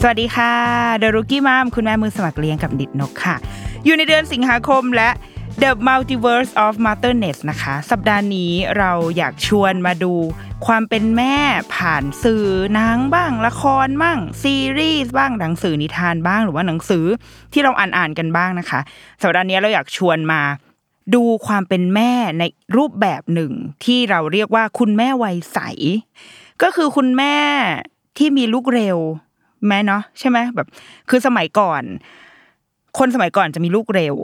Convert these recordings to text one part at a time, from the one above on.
สวัสดีค่ะเดรุกี้มัมคุณแม่มือสมัครเลี้ยงกับนิดนกค่ะ อยู่ในเดือนสิงหาคมและ The Multiverse of Motherness นะคะ สัปดาห์นี้เราอยากชวนมาดูความเป็นแม่ผ่านสื่อนังบ้าง ละครบ้าง ซีรีส์บ้างหนังสือนิทานบ้างหรือว่าหนังสือที่เราอ่านอ่านกันบ้างนะคะ สัปดาห์นี้เราอยากชวนมาดูความเป็นแม่ในรูปแบบหนึ่ง ที่เราเรียกว่าคุณแม่วัยใส ก็คือคุณแม่ที่มีลูกเร็ว แม่เนาะใช่ไหมแบบ คือสมัยก่อน คนสมัยก่อนจะมีลูกเร็ว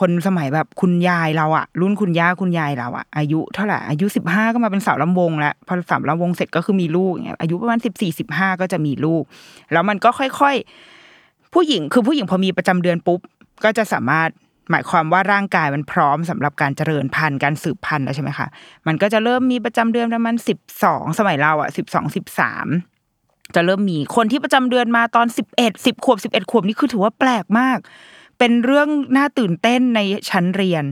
คนสมัยแบบคุณยายเราอะรุ่นคุณย่าคุณยายเราอะอายุเท่าไหร่อายุสิบห้าก็มาเป็นสาวลำวงแล้วพอสาวลำวงเสร็จก็คือมีลูกอย่างเงี้ยอายุประมาณสิบสี่สิบห้าก็จะมีลูก แล้วมันก็ค่อยๆ ผู้หญิงคือผู้หญิงพอมีประจำเดือนปุ๊บ ก็จะสามารถหมายความว่าร่างกายมันพร้อมสำหรับการเจริญพันธุ์การสืบพันธุ์แล้วใช่ไหมคะ มันก็จะเริ่มมีประจำเดือนประมาณสิบสองสมัยเราอะสิบสองสิบสาม จะเริ่มมีคนที่ประจำเดือนมาตอนสิบเอ็ดสิบขวบสิบเอ็ดขวบนี่คือถือว่าแปลกมาก เป็นเรื่องน่าตื่นเต้นในชั้นเรียน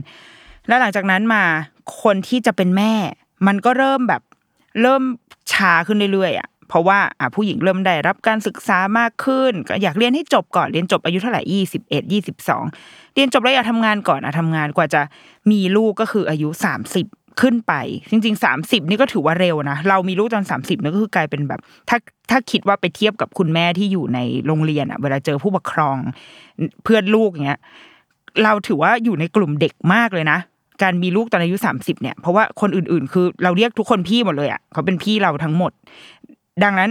แล้วหลังจากนั้นมาคนที่จะเป็นแม่ มันก็เริ่มแบบเริ่มช้าขึ้นเรื่อยๆอะเพราะว่าอะผู้หญิงเริ่มได้รับการศึกษามากขึ้น ก็อยากเรียนให้จบก่อนเรียนจบอายุเท่าไหร่ยี่สิบเอ็ดยี่สิบสองเรียนจบแล้วอยากทำงานก่อนอะทำงานกว่าจะมีลูกก็คืออายุสามสิบ ขึ้นไป จริงๆสามสิบนี่ก็ถือว่าเร็วนะ เรามีลูกตอนสามสิบนี่ก็คือกลายเป็นแบบ ถ้าถ้าคิดว่าไปเทียบกับคุณแม่ที่อยู่ในโรงเรียนอะ เวลาเจอผู้ปกครองเพื่อนลูกอย่างเงี้ยเราถือว่าอยู่ในกลุ่มเด็กมากเลยนะ การมีลูกตอนอายุสามสิบเนี่ยเพราะว่าคนอื่นๆ คือเราเรียกทุกคนพี่หมดเลยอะเขาเป็นพี่เราทั้งหมด ดังนั้น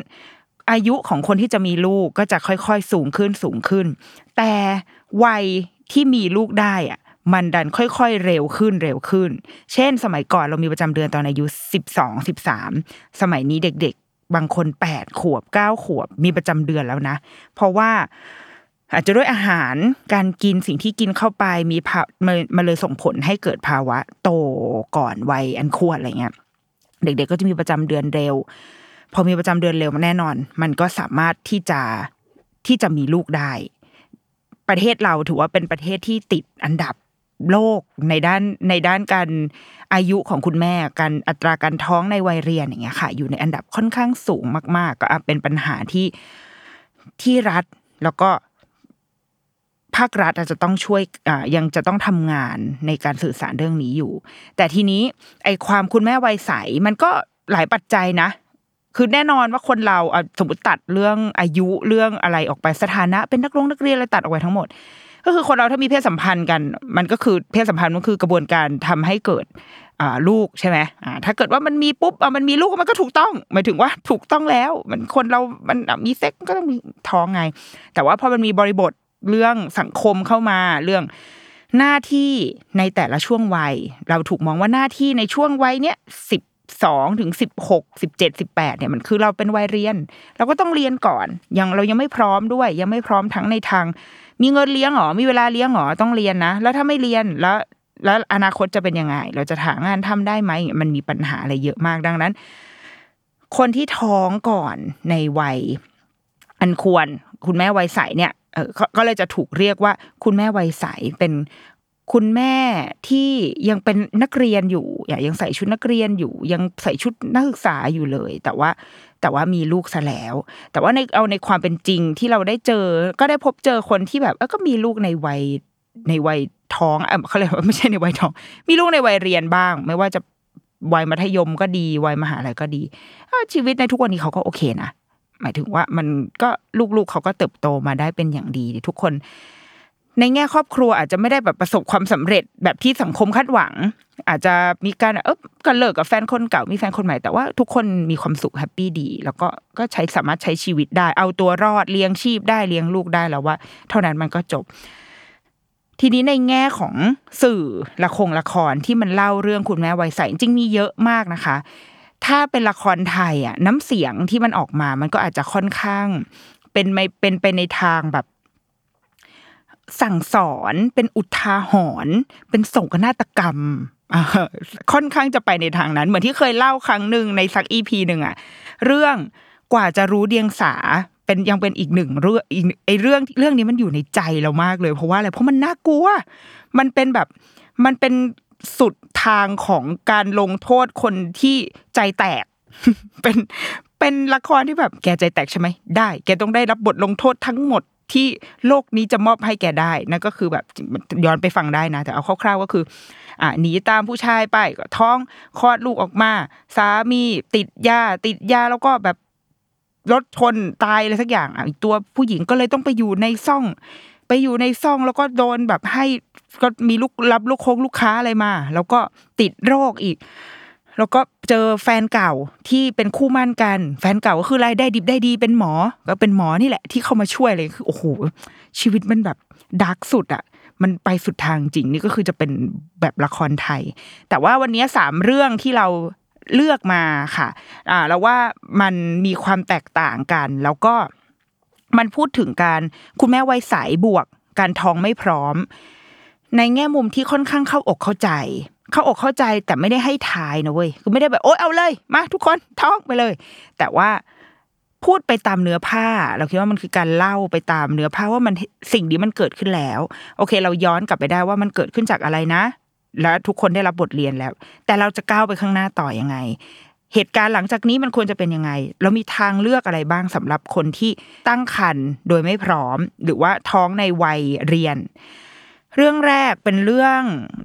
อายุของคนที่จะมีลูกก็จะค่อยๆ สูงขึ้นสูงขึ้น แต่วัยที่มีลูกได้อะ มันดันค่อยๆเร็วขึ้นเร็วขึ้น เช่น สมัยก่อนเรามีประจำเดือนตอนอายุสิบสองสิบสามสมัยนี้เด็กๆ บางคนแปดขวบเก้าขวบมีประจำเดือนแล้วนะ เพราะว่าอาจจะด้วยอาหารการกินสิ่งที่กินเข้าไปมีภามันมันเลยส่งผลให้เกิดภาวะ โตก่อนวัยอันควรอะไรเงี้ย เด็ก ๆ ก็จะมีประจำเดือนเร็ว พอมีประจำเดือนเร็วแน่นอน มันก็สามารถที่จะที่จะมีลูกได้ ประเทศเราถือว่าเป็นประเทศที่ติดอันดับ โลกในด้านในด้านการอายุของคุณแม่การอัตราการท้องในวัยเรียนอย่างเงี้ยค่ะ อยู่ในอันดับค่อนข้างสูงมาก ๆ ก็เป็นปัญหาที่ที่รัฐแล้วก็ภาครัฐอาจจะต้องช่วยอ่ายังจะต้องทำงานในการสื่อสารเรื่องนี้อยู่ แต่ทีนี้ไอความคุณแม่วัยใสมันก็หลายปัจจัยนะ คือแน่นอนว่าคนเราสมมติตัดเรื่องอายุเรื่องอะไรออกไปสถานะ เป็นนักลงนักเรียนอะไรตัดออกไปทั้งหมด ก็คือคนเราถ้ามีเพศสัมพันธ์กัน มันก็คือเพศสัมพันธ์มันคือกระบวนการทำให้เกิดลูกใช่ไหมถ้าเกิดว่ามันมีปุ๊บมันมีลูกมันก็ถูกต้อง หมายถึงว่าถูกต้องแล้ว มันคนเรา มันมีเซ็กก็ต้องมีท้องไง แต่ว่าพอมันมีบริบทเรื่องสังคมเข้ามาเรื่องหน้าที่ในแต่ละช่วงวัย เราถูกมองว่าหน้าที่ในช่วงวัยเนี้ยสิบสองถึงสิบหกสิบเจ็ดสิบแปดเนี่ยมันคือเราเป็นวัยเรียน เราก็ต้องเรียนก่อนยังเรายังไม่พร้อมด้วย ยังไม่พร้อมทั้งในทาง มีเงินเลี้ยงหรอมีเวลาเลี้ยงหรอต้องเรียนนะ แล้วถ้าไม่เรียนแล้วแล้วอนาคตจะเป็นยังไง เราจะหางานทำได้ไหมมันมีปัญหาอะไรเยอะมากดังนั้น คนที่ท้องก่อนในวัย อันควร คุณแม่วัยใสเนี่ยเออก็เลยจะถูกเรียกว่า คุณแม่วัยใสเป็นคุณแม่ที่ยังเป็นนักเรียนอยู่อะยังใส่ชุดนักเรียนอยู่ ยังใส่ชุดนักศึกษาอยู่เลย แต่ว่า แต่ว่ามีลูกซะแล้ว แต่ว่าในเอาในความเป็นจริงที่เราได้เจอ ก็ได้พบเจอคนที่แบบเออก็มีลูกในวัยในวัยท้องเออเขาเรียกว่าไม่ใช่ในวัยท้อง มีลูกในวัยเรียนบ้าง ไม่ว่าจะวัยมัธยมก็ดีวัยมหาลัยก็ดีชีวิตในทุกวันนี้เขาก็โอเคนะหมายถึงว่ามันก็ลูกๆเขาก็เติบโตมาได้เป็นอย่างดีทุกคน ในแง่ครอบครัวอาจจะไม่ได้แบบประสบความสำเร็จแบบที่สังคมคาดหวัง อาจจะมีการเออกันเลิกกับแฟนคนเก่ามีแฟนคนใหม่แต่ว่าทุกคนมีความสุขแฮปปี้ดี แล้วก็ก็ใช้สามารถใช้ชีวิตได้ เอาตัวรอดเลี้ยงชีพได้เลี้ยงลูกได้แล้วว่า เท่านั้นมันก็จบ ทีนี้ในแง่ของสื่อละครละครที่มันเล่าเรื่องคุณแม่วัยใสจริงมีเยอะมากนะคะถ้าเป็นละครไทยอะ น้ำเสียงที่มันออกมา มันก็อาจจะค่อนข้าง เป็นไม่เป็นไปในทางแบบ สั่งสอนเป็นอุทาหรณ์เป็นโศกนาฏกรรมค่อนข้างจะไปในทางนั้น เหมือนที่เคยเล่าครั้งหนึ่งในสักอีพีหนึ่งอะเรื่องกว่าจะรู้เดียงสาเป็นยังเป็นอีกหนึ่งเรื่องอีกไอเรื่องเรื่องนี้มันอยู่ในใจเรามากเลย เพราะว่าอะไรเพราะมันน่ากลัว มันเป็นแบบมันเป็นสุดทางของการลงโทษคนที่ใจแตก เป็นเป็นละครที่แบบแกใจแตกใช่ไหมได้ แกต้องได้รับบทลงโทษทั้งหมด ที่โลกนี้จะมอบให้แกได้นั่นก็คือแบบย้อนไปฟังได้นะแต่เอาคร่าวๆก็คืออ่าหนีตามผู้ชายไปก็ท้องคลอดลูกออกมา สามีติดยาติดยาแล้วก็แบบรถชนตายอะไรสักอย่างอะตัวผู้หญิงก็เลยต้องไปอยู่ในซ่อง ไปอยู่ในซ่องแล้วก็โดนแบบให้ก็มีลูกรับลูกโค้งลูกค้าอะไรมา แล้วก็ติดโรคอีก แล้วก็เจอแฟนเก่าที่เป็นคู่มั่นกัน แฟนเก่าก็คือรายได้ดิบได้ดีเป็นหมอ ก็เป็นหมอนี่แหละ ที่เข้ามาช่วยเลยคือโอ้โหชีวิตมันแบบดาร์กสุดอะมันไปสุดทางจริงนี่ก็คือจะเป็นแบบละครไทย แต่ว่าวันนี้สามเรื่องที่เราเลือกมาค่ะอ่าแล้วว่ามันมีความแตกต่างกัน แล้วก็มันพูดถึงการคุณแม่วัยใสบวก การท้องไม่พร้อม ในแง่มุมที่ค่อนข้างเข้าอกเข้าใจ เข้าอกเข้าใจแต่ไม่ได้ให้ทายนะเว้ยคือไม่ได้แบบโอ๊ยเอาเลย มาทุกคนท้องไปเลย แต่ว่าพูดไปตามเนื้อผ้า เราคิดว่ามันคือการเล่าไปตามเนื้อผ้าว่ามันสิ่งนี้มันเกิดขึ้นแล้ว โอเค เราย้อนกลับไปได้ว่ามันเกิดขึ้นจากอะไรนะ และทุกคนได้รับบทเรียนแล้ว แต่เราจะก้าวไปข้างหน้าต่อยังไง เหตุการณ์หลังจากนี้มันควรจะเป็นยังไง เรามีทางเลือกอะไรบ้างสำหรับคนที่ตั้งครรภ์โดยไม่พร้อม หรือว่าท้องในวัยเรียน เรื่องแรกเป็นเรื่อง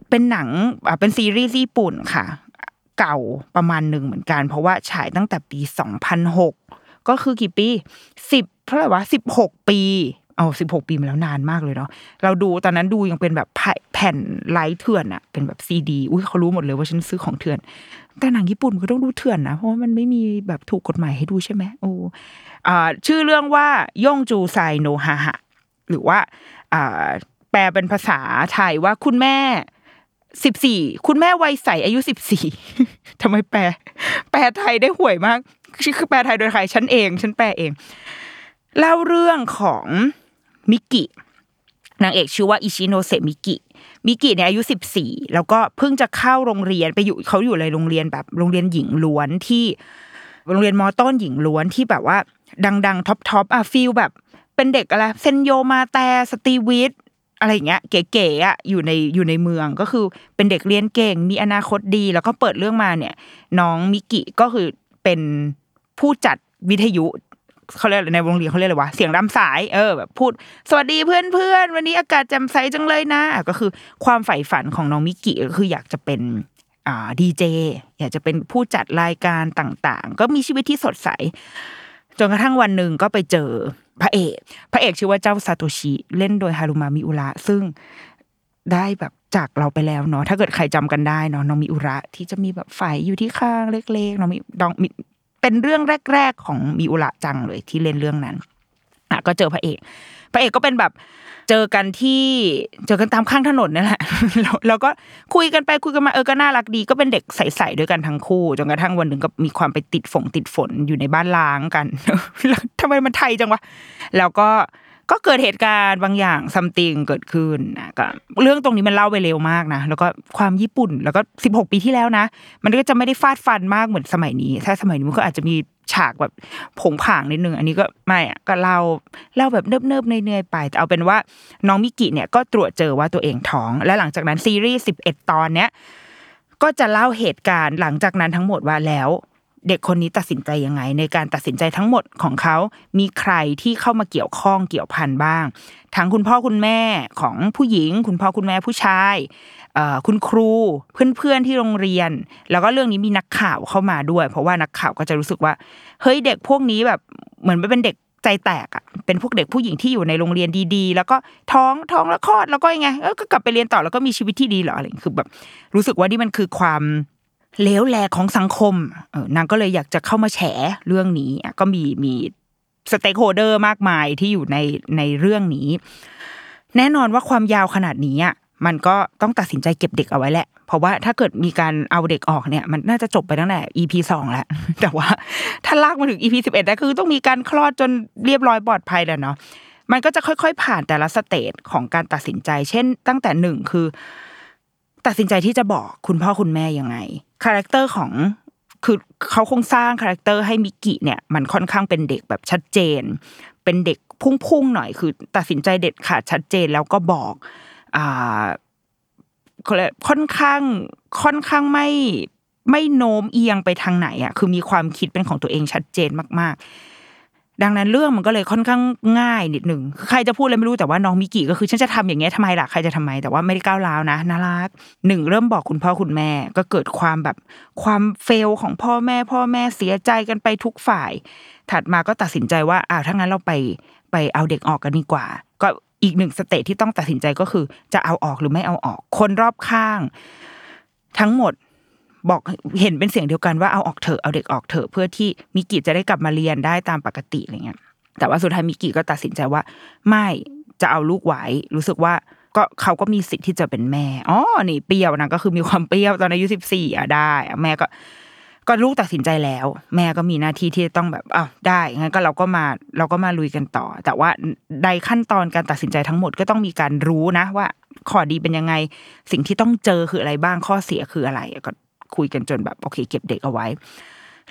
เป็นหนังอ่าเป็นซีรีส์ญี่ปุ่นค่ะ เก่าประมาณหนึ่งเหมือนกัน เพราะว่าฉายตั้งแต่ปี 2006 ก็คือกี่ปีสิบเท่าไหร่วะสิบหกปีเอาสิบหกปีมาแล้วนานมากเลยเนาะเราดูตอนนั้นดูยังเป็นแบบแผ่นไลท์เถื่อนอะเป็นแบบซีดีอุ้ยเขารู้หมดเลยว่าฉันซื้อของเถื่อน แต่หนังญี่ปุ่นก็ต้องดูเถื่อนนะเพราะว่ามันไม่มีแบบถูกกฎหมายให้ดูใช่ไหมโอ้อ่าชื่อเรื่องว่าย่องจูไซโนฮาฮะหรือว่าอ่า แปลเป็นภาษาไทยว่าคุณแม่สิบสี่คุณแม่วัยใสอายุสิบสี่ทำไมแปล แปลไทยได้ห่วยมากคือแปลไทยโดยใครฉันเอง ฉันแปลเอง เล่าเรื่องของมิกินางเอกชื่อว่าอิชิโนเซมิกิมิกิเนี่ยอายุสิบสี่แล้วก็เพิ่งจะเข้าโรงเรียนไปอยู่เขาอยู่ในโรงเรียนแบบโรงเรียนหญิงล้วนที่โรงเรียนมอต้นหญิงล้วนที่แบบว่า ดัง ๆ top top อะ feel แบบ เป็นเด็กอะไรเซนโยมาแต่สตีวิท อะไรอย่างเงี้ยเก๋ๆอะอยู่ในอยู่ในเมืองก็คือเป็นเด็กเรียนเก่งมีอนาคตดี แล้วก็เปิดเรื่องมาเนี่ย น้องมิกิก็คือเป็นผู้จัดวิทยุเขาเรียกในโรงเรียนเขาเรียกอะไรวะเสียงรำสายเออแบบพูด สวัสดีเพื่อนเพื่อนๆวันนี้อากาศแจ่มใสจังเลยนะอะก็คือความใฝ่ฝันของน้องมิกิก็คืออยากจะเป็นอ่าดีเจอยากจะเป็นผู้จัดรายการต่างๆ ก็มีชีวิตที่สดใส จนกระทั่งวันหนึ่งก็ไปเจอ พระเอก พระเอกชื่อว่าเจ้าซาโตชิเล่นโดยฮารุมามิอุระซึ่งได้แบบจากเราไปแล้วเนาะถ้าเกิดใครจำกันได้เนาะน้องมิอุระที่จะมีแบบไฟอยู่ที่ข้างเล็กๆน้องมิดองมิเป็นเรื่องแรก ๆ ของมิอุระจังเลยที่เล่นเรื่องนั้นอะก็เจอพระเอก พระเอกก็เป็นแบบ เจอกันที่เจอกันตามข้างถนนนั่นแหละแล้วแล้วก็คุยกันไปคุยกันมาเออก็น่ารักดี ก็เป็นเด็กใสๆด้วยกันทั้งคู่จนกระทั่งวันหนึ่งก็มีความไปติดฝงติดฝนอยู่ในบ้านล้างกันแล้วทำไมมันไทยจังวะแล้วก็ ก็เกิดเหตุการณ์บางอย่างซัมติงเกิดขึ้นนะก็เรื่องตรงนี้มันเล่าไปเร็วมากนะแล้วก็ความญี่ปุ่น แล้วก็สิบหกปีที่แล้วนะ มันก็จะไม่ได้ฟาดฟันมากเหมือนสมัยนี้ ถ้าสมัยนี้มันก็อาจจะมีฉากแบบผงผางนิดนึงอันนี้ก็ไม่อะก็เล่าเล่าแบบเนิบๆเนื่อยๆไปแต่เอาเป็นว่าน้องมิกิเนี่ยก็ตรวจเจอว่าตัวเองท้อง และหลังจากนั้นซีรีส์สิบเอ็ดตอนเนี้ยก็จะเล่าเหตุการณ์หลังจากนั้นทั้งหมดว่าแล้ว เด็กคนนี้ตัดสินใจยังไง ในการตัดสินใจทั้งหมดของเขา มีใครที่เข้ามาเกี่ยวข้องเกี่ยวพันบ้าง ทั้งคุณพ่อคุณแม่ของผู้หญิง คุณพ่อคุณแม่ผู้ชายคุณครูเพื่อนๆที่โรงเรียน แล้วก็เรื่องนี้มีนักข่าวเข้ามาด้วย เพราะว่านักข่าวก็จะรู้สึกว่าเฮ้ยเด็กพวกนี้แบบเหมือนเป็นเด็กใจแตกอะเป็นพวกเด็กผู้หญิงที่อยู่ในโรงเรียนดีๆ แล้วก็ท้องท้องแล้วคลอดแล้วก็ยังไงก็กลับไปเรียนต่อแล้วก็มีชีวิตที่ดีเหรออะไรอย่างนี้คือแบบรู้สึกว่านี่มันคือความ เลวแลของสังคมนางก็เลยอยากจะเข้ามาแฉเรื่องนี้ก็มีมีสเต็กโฮเดอร์มากมายที่อยู่ในในเรื่องนี้ แน่นอนว่าความยาวขนาดนี้อะมันก็ต้องตัดสินใจเก็บเด็กเอาไว้แหละ เพราะว่าถ้าเกิดมีการเอาเด็กออกเนี่ย มันน่าจะจบไปตั้งแต่ EP สองแล้ว แต่ว่าถ้าลากมาถึง EP สิบเอ็ดได้คือต้องมีการคลอดจนเรียบร้อยปลอดภัยแล้วเนาะ มันก็จะค่อยๆ ผ่านแต่ละ stage ของการตัดสินใจ เช่น ตั้งแต่หนึ่งคือ ตัดสินใจที่จะบอกคุณพ่อคุณแม่ยังไง character ของคือเขาคงสร้าง character ให้มิกิเนี่ยมันค่อนข้างเป็นเด็กแบบชัดเจน เป็นเด็กพุ่งๆหน่อยคือ ตัดสินใจเด็ดขาดชัดเจนแล้วก็บอกอ่าค่อนข้างค่อนข้างไม่ไม่โน้มเอียงไปทางไหนอะคือมีความคิดเป็นของตัวเองชัดเจนมาก ๆ ดังนั้นเรื่องมันก็เลยค่อนข้างง่ายนิดหนึ่งใครจะพูดอะไรไม่รู้แต่ว่าน้องมิกิก็คือฉันจะทำอย่างเงี้ยทำไมล่ะใครจะทำไมแต่ว่าไม่ได้ก้าวร้าวนะน่ารักหนึ่งเริ่มบอกคุณพ่อคุณแม่ก็เกิดความแบบความเฟลของพ่อแม่ พ่อแม่เสียใจกันไปทุกฝ่าย ถัดมาก็ตัดสินใจว่าอ้าวถ้างั้นเราไปไปเอาเด็กออกกันดีกว่า ก็อีกหนึ่ง stage ที่ต้องตัดสินใจก็คือ จะเอาออกหรือไม่เอาออก คนรอบข้าง ทั้งหมด บอกเห็นเป็นเสียงเดียวกันว่าเอาออกเถอะเอาเด็กออกเถอะเพื่อที่มิกิจะได้กลับมาเรียนได้ตามปกติอะไรเงี้ยแต่ว่าสุดท้ายมิกิก็ตัดสินใจว่า ไม่จะเอาลูกไว้รู้สึกว่าก็เขาก็มีสิทธิ์ที่จะเป็นแม่อ๋อนี่เปรี้ยวนะก็คือมีความเปรี้ยวตอนอายุสิบสี่อะได้แม่ก็ ก็ลูกตัดสินใจแล้ว แม่ก็มีหน้าที่ที่จะต้องแบบอ้าวได้งั้นก็เราก็มาเราก็มาลุยกันต่อ แต่ว่าในขั้นตอนการตัดสินใจทั้งหมดก็ต้องมีการรู้นะว่าข้อดีเป็นยังไง สิ่งที่ต้องเจอคืออะไรบ้างข้อเสียคืออะไรก็ คุยกันจนแบบโอเค เก็บเด็กเอาไว้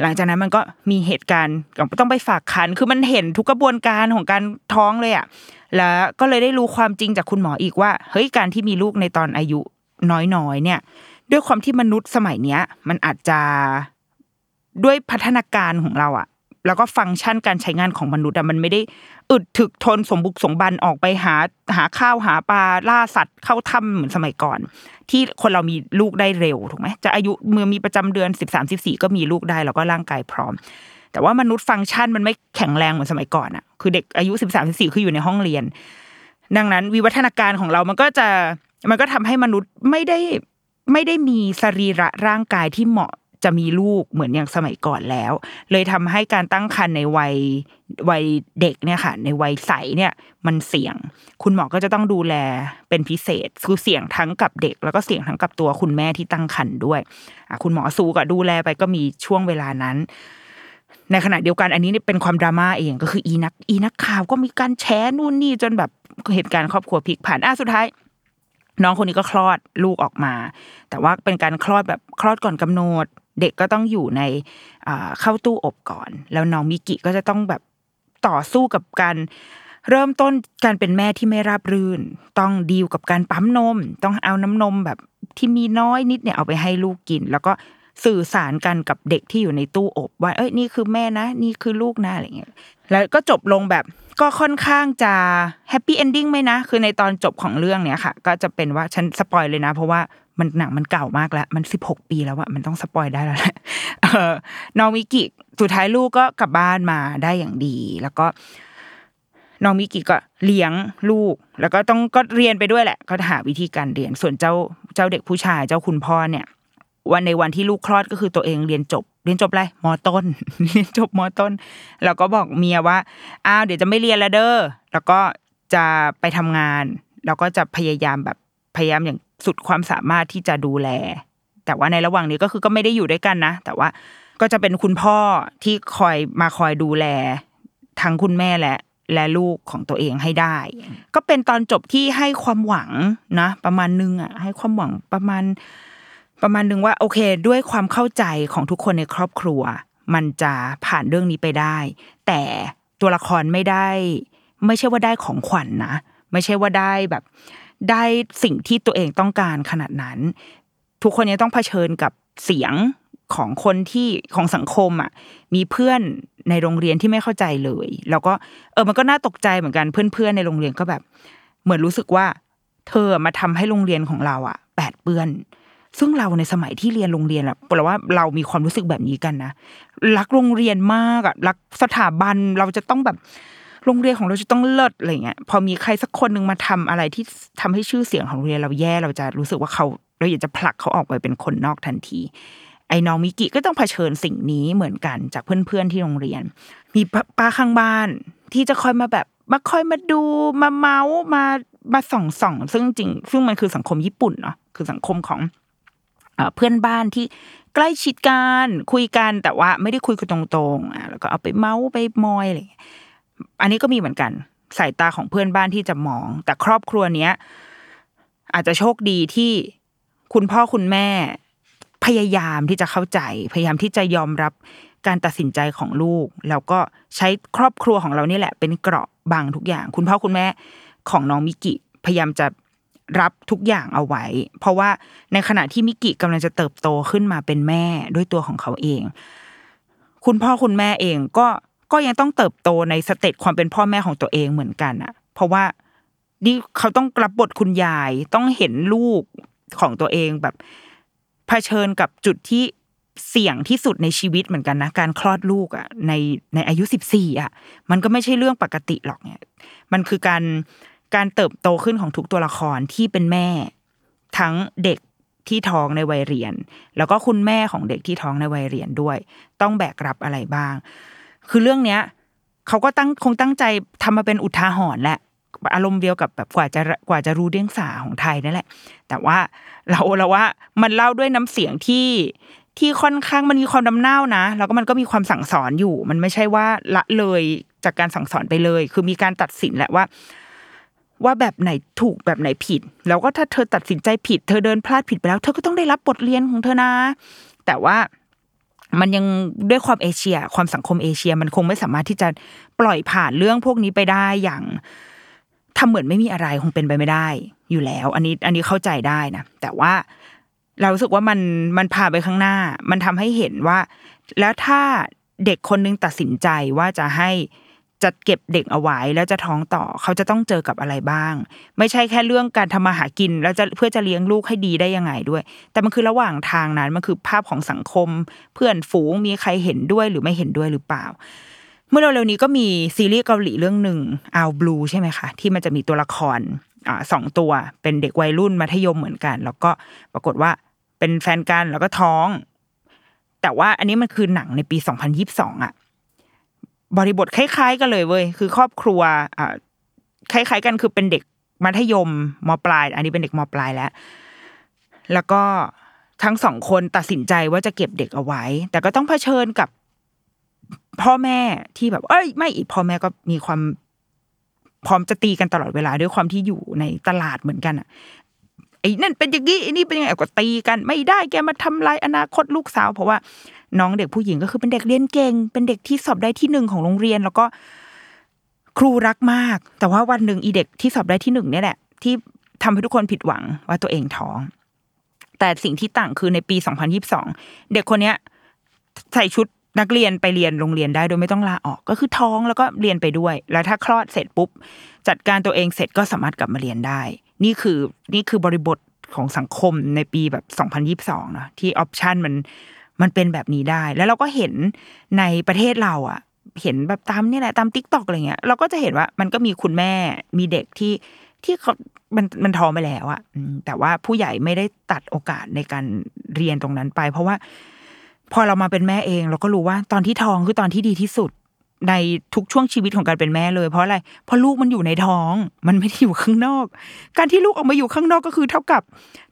หลังจากนั้นมันก็มีเหตุการณ์ต้องไปฝากคันคือมันเห็นทุกกระบวนการของการท้องเลยอะแล้วก็เลยได้รู้ความจริงจากคุณหมออีกว่าเฮ้ยการที่มีลูกในตอนอายุน้อยๆเนี่ย ด้วยความที่มนุษย์สมัยเนี้ย มันอาจจะด้วยพัฒนาการของเราอะ แล้วก็ฟังก์ชันการใช้งานของมนุษย์อะมันไม่ได้อึดถึกทนสมบุกสมบันออกไปหาหาข้าวหาปลาล่าสัตว์เข้าถ้ำเหมือนสมัยก่อน ที่คนเรามีลูกได้เร็วถูกไหมจะอายุเมื่อมีประจำเดือนสิบสามสิบสี่ก็มีลูกได้แล้วก็ร่างกายพร้อม แต่ว่ามนุษย์ฟังก์ชันมันไม่แข็งแรงเหมือนสมัยก่อนอะคือเด็กอายุสิบสามสิบสี่คืออยู่ในห้องเรียน ดังนั้นวิวัฒนาการของเรามันก็จะมันก็ทำให้มนุษย์ไม่ได้ไม่ได้มีสรีระร่างกายที่เหมาะ จะมีลูกเหมือนอย่างสมัยก่อนแล้ว เลยทำให้การตั้งครรภ์ในวัยวัยเด็กเนี่ยค่ะ ในวัยใสเนี่ยมันเสี่ยง คุณหมอก็จะต้องดูแลเป็นพิเศษคือเสี่ยงทั้งกับเด็ก แล้วก็เสี่ยงทั้งกับตัวคุณแม่ที่ตั้งครรภ์ด้วยคุณหมอสูกับดูแลไปก็มีช่วงเวลานั้นในขณะเดียวกันอันนี้เป็นความดราม่าเองก็คืออีนักอีนักข่าวก็มีการแชร์นู่นนี่จนแบบเหตุการณ์ครอบครัวพลิกผันอะสุดท้าย น้องคนนี้ก็คลอดลูกออกมา แต่ว่าเป็นการคลอดแบบคลอดก่อนกำหนด เด็กก็ต้องอยู่ในเข้าตู้อบก่อน แล้วน้องมิกิก็จะต้องแบบต่อสู้กับการเริ่มต้นการเป็นแม่ที่ไม่ราบรื่น ต้องดีลกับการปั๊มนม ต้องเอาน้ำนมแบบที่มีน้อยนิดเนี่ยเอาไปให้ลูกกิน แล้วก็สื่อสารกันกับเด็กที่อยู่ในตู้อบ ว่าเอ้ยนี่คือแม่นะ นี่คือลูกนะอะไรเงี้ยแล้วก็จบลงแบบ ก็ค่อนข้างจะ happy ending ไหมนะ คือในตอนจบของเรื่องเนี้ยค่ะ ก็จะเป็นว่าฉัน spoil เลยนะ เพราะว่ามันหนังมันเก่ามากแล้ว มันสิบหกปีแล้วอะมันต้อง spoil ได้แล้วแหละน้องมิกิสุดท้ายลูกก็กลับบ้านมาได้อย่างดี แล้วก็น้องมิกิก็เลี้ยงลูก แล้วก็ต้องก็เรียนไปด้วยแหละ ก็หาวิธีการเรียนส่วนเจ้าเจ้าเด็กผู้ชายเจ้าคุณพ่อเนี่ย วันในวันที่ลูกคลอดก็คือตัวเองเรียนจบ เรียนจบอะไรมอต้น เรียนจบมอต้น แล้วก็บอกเมียว่า อ้าวเดี๋ยวจะไม่เรียนแล้วเด้อ แล้วก็จะไปทำงาน แล้วก็จะพยายามแบบพยายามอย่างสุดความสามารถที่จะดูแล แต่ว่าในระหว่างนี้ก็คือก็ไม่ได้อยู่ด้วยกันนะ แต่ว่าก็จะเป็นคุณพ่อที่คอยมาคอยดูแล ทั้งคุณแม่และและลูกของตัวเองให้ได้ ก็เป็นตอนจบที่ให้ความหวังนะ ประมาณนึงอะ ให้ความหวังประมาณ ประมาณนึงว่าโอเค ด้วยความเข้าใจของทุกคนในครอบครัว มันจะผ่านเรื่องนี้ไปได้ แต่ตัวละครไม่ได้ ไม่ใช่ว่าได้ของขวัญนะไม่ใช่ว่าได้แบบ ได้สิ่งที่ตัวเองต้องการขนาดนั้น ทุกคนยังต้องเผชิญกับเสียงของคนที่ของสังคมอะมีเพื่อนในโรงเรียนที่ไม่เข้าใจเลย แล้วก็เออมันก็น่าตกใจเหมือนกันเพื่อนๆในโรงเรียนก็แบบ เหมือนรู้สึกว่า เธอมาทำให้โรงเรียนของเราอะแปดเปื้อน ซึ่งเราในสมัยที่เรียนโรงเรียนอะแปลว่าเรามีความรู้สึกแบบนี้กันนะรักโรงเรียนมากอะรักสถาบันเราจะต้องแบบโรงเรียนของเราจะต้องเลิศอะไรเงี้ย พอมีใครสักคนหนึ่งมาทำอะไรที่ทำให้ชื่อเสียงของโรงเรียนเราแย่เราจะรู้สึกว่าเขาเราอยากจะผลักเขาออกไปเป็นคนนอกทันทีไอ้น้องมิกิก็ต้องเผชิญสิ่งนี้เหมือนกันจากเพื่อนๆที่โรงเรียน มีป้าข้างบ้านที่จะคอยมาแบบมาคอยมาดูมาเมาส์มามาส่องส่องซึ่งจริง ซึ่งมันคือสังคมญี่ปุ่นเนาะคือสังคมของ เพื่อนบ้านที่ใกล้ชิดกันคุยกันแต่ว่าไม่ได้คุยกันตรงๆอะแล้วก็เอาไปเมาส์ไปมอยอะไรอันนี้ก็มีเหมือนกันสายตาของเพื่อนบ้านที่จะมอง แต่ครอบครัวเนี้ยอาจจะโชคดีที่คุณพ่อคุณแม่ พยายามที่จะเข้าใจ พยายามที่จะยอมรับการตัดสินใจของลูก แล้วก็ใช้ครอบครัวของเรานี่แหละ เป็นเกราะบังทุกอย่าง คุณพ่อคุณแม่ของน้องมิกิพยายามจะ รับทุกอย่างเอาไว้ เพราะว่าในขณะที่มิกิกำลังจะเติบโตขึ้นมาเป็นแม่ด้วยตัวของเขาเอง คุณพ่อคุณแม่เองก็ก็ยังต้องเติบโตในสเตจความเป็นพ่อแม่ของตัวเองเหมือนกันอะเพราะว่านี่เขาต้องรับบทคุณยายต้องเห็นลูกของตัวเองแบบเผชิญกับจุดที่เสี่ยงที่สุดในชีวิตเหมือนกันนะการคลอดลูกอะในในอายุสิบสี่อะมันก็ไม่ใช่เรื่องปกติหรอกเนี่ยมันคือการ การเติบโตขึ้นของทุกตัวละครที่เป็นแม่ ทั้งเด็กที่ท้องในวัยเรียน แล้วก็คุณแม่ของเด็กที่ท้องในวัยเรียนด้วย ต้องแบกรับอะไรบ้าง คือเรื่องเนี้ยเขาก็ตั้งคงตั้งใจทำมาเป็นอุทาหรณ์แหละอารมณ์เดียวกับแบบกว่าจะกว่าจะรู้เรื่องสาของไทยนั่นแหละ แต่ว่าเราเราว่ามันเล่าด้วยน้ำเสียงที่ที่ค่อนข้างมันมีความดำเน่านะ แล้วก็มันก็มีความสั่งสอนอยู่ มันไม่ใช่ว่าละเลยจากการสั่งสอนไปเลย คือมีการตัดสินแหละว่า ว่าแบบไหนถูกแบบไหนผิด แล้วก็ถ้าเธอตัดสินใจผิด เธอเดินพลาดผิดไปแล้ว เธอก็ต้องได้รับบทเรียนของเธอนะ แต่ว่ามันยังด้วยความเอเชีย ความสังคมเอเชีย มันคงไม่สามารถที่จะปล่อยผ่านเรื่องพวกนี้ไปได้อย่างทำเหมือนไม่มีอะไรคงเป็นไปไม่ได้ อยู่แล้ว อันนี้อันนี้เข้าใจได้นะแต่ว่าเราสึกว่ามันมันพาไปข้างหน้า มันทำให้เห็นว่า แล้วถ้าเด็กคนนึงตัดสินใจว่าจะให้ จะเก็บเด็กเอาไว้แล้วจะท้องต่อเขาจะต้องเจอกับอะไรบ้าง ไม่ใช่แค่เรื่องการทำมาหากิน แล้วจะเพื่อจะเลี้ยงลูกให้ดีได้ยังไงด้วย แต่มันคือระหว่างทางนั้นมันคือภาพของสังคม เพื่อนฝูงมีใครเห็นด้วยหรือไม่เห็นด้วยหรือเปล่า เมื่อเร็วๆนี้ก็มีซีรีส์เกาหลีเรื่องหนึ่งอาบลูใช่ไหมคะที่มันจะมีตัวละครอ่าสองตัวเป็นเด็กวัยรุ่นมัธยมเหมือนกัน แล้วก็ปรากฏว่าเป็นแฟนกันแล้วก็ท้อง แต่ว่าอันนี้มันคือหนังในปีสองพันยิบสองอะ บริบทคล้ายๆ กันเลยเว้ยคือครอบครัวอ่าคล้ายๆ กันคือเป็นเด็กมัธยมมปลาย อันนี้เป็นเด็กมปลายแล้ว แล้วก็ทั้งสองคนตัดสินใจว่าจะเก็บเด็กเอาไว้ แต่ก็ต้องเผชิญกับพ่อแม่ที่แบบ เอ้ย ไม่อีกพ่อแม่ก็มีความพร้อมจะตีกันตลอดเวลาด้วยความที่อยู่ในตลาดเหมือนกันอะไอ้นั่นเป็นอย่างนี้ไอ้นี่เป็นยังไงก็ตีกัน ไม่ได้แกมาทำลายอนาคตลูกสาว เพราะว่า น้องเด็กผู้หญิงก็คือเป็นเด็กเรียนเก่ง เป็นเด็กที่สอบได้ที่หนึ่งของโรงเรียน แล้วก็ครูรักมาก แต่ว่าวันหนึ่งอีเด็กที่สอบได้ที่หนึ่งเนี่ยแหละ ที่ทำให้ทุกคนผิดหวังว่าตัวเองท้อง แต่สิ่งที่ต่างคือในปี 2022 เด็กคนเนี้ยใส่ชุดนักเรียนไปเรียนโรงเรียนได้โดยไม่ต้องลาออก ก็คือท้องแล้วก็เรียนไปด้วย แล้วถ้าคลอดเสร็จปุ๊บ จัดการตัวเองเสร็จก็สามารถกลับมาเรียนได้ นี่คือนี่คือบริบทของสังคมในปีแบบ 2022นะที่ option มัน มันเป็นแบบนี้ได้ แล้วเราก็เห็นในประเทศเราอะ เห็นแบบตามนี่แหละตาม TikTok อะไรเงี้ยเราก็จะเห็นว่ามันก็มีคุณแม่มีเด็กที่ที่เขามันมันท้องไปแล้วอะแต่ว่าผู้ใหญ่ไม่ได้ตัดโอกาสในการเรียนตรงนั้นไป เพราะว่า พอเรามาเป็นแม่เอง เราก็รู้ว่าตอนที่ท้องคือตอนที่ดีที่สุด ในทุกช่วงชีวิตของการเป็นแม่เลย เพราะอะไร เพราะลูกมันอยู่ในท้อง มันไม่ได้อยู่ข้างนอก การที่ลูกออกมาอยู่ข้างนอกก็คือเท่ากับ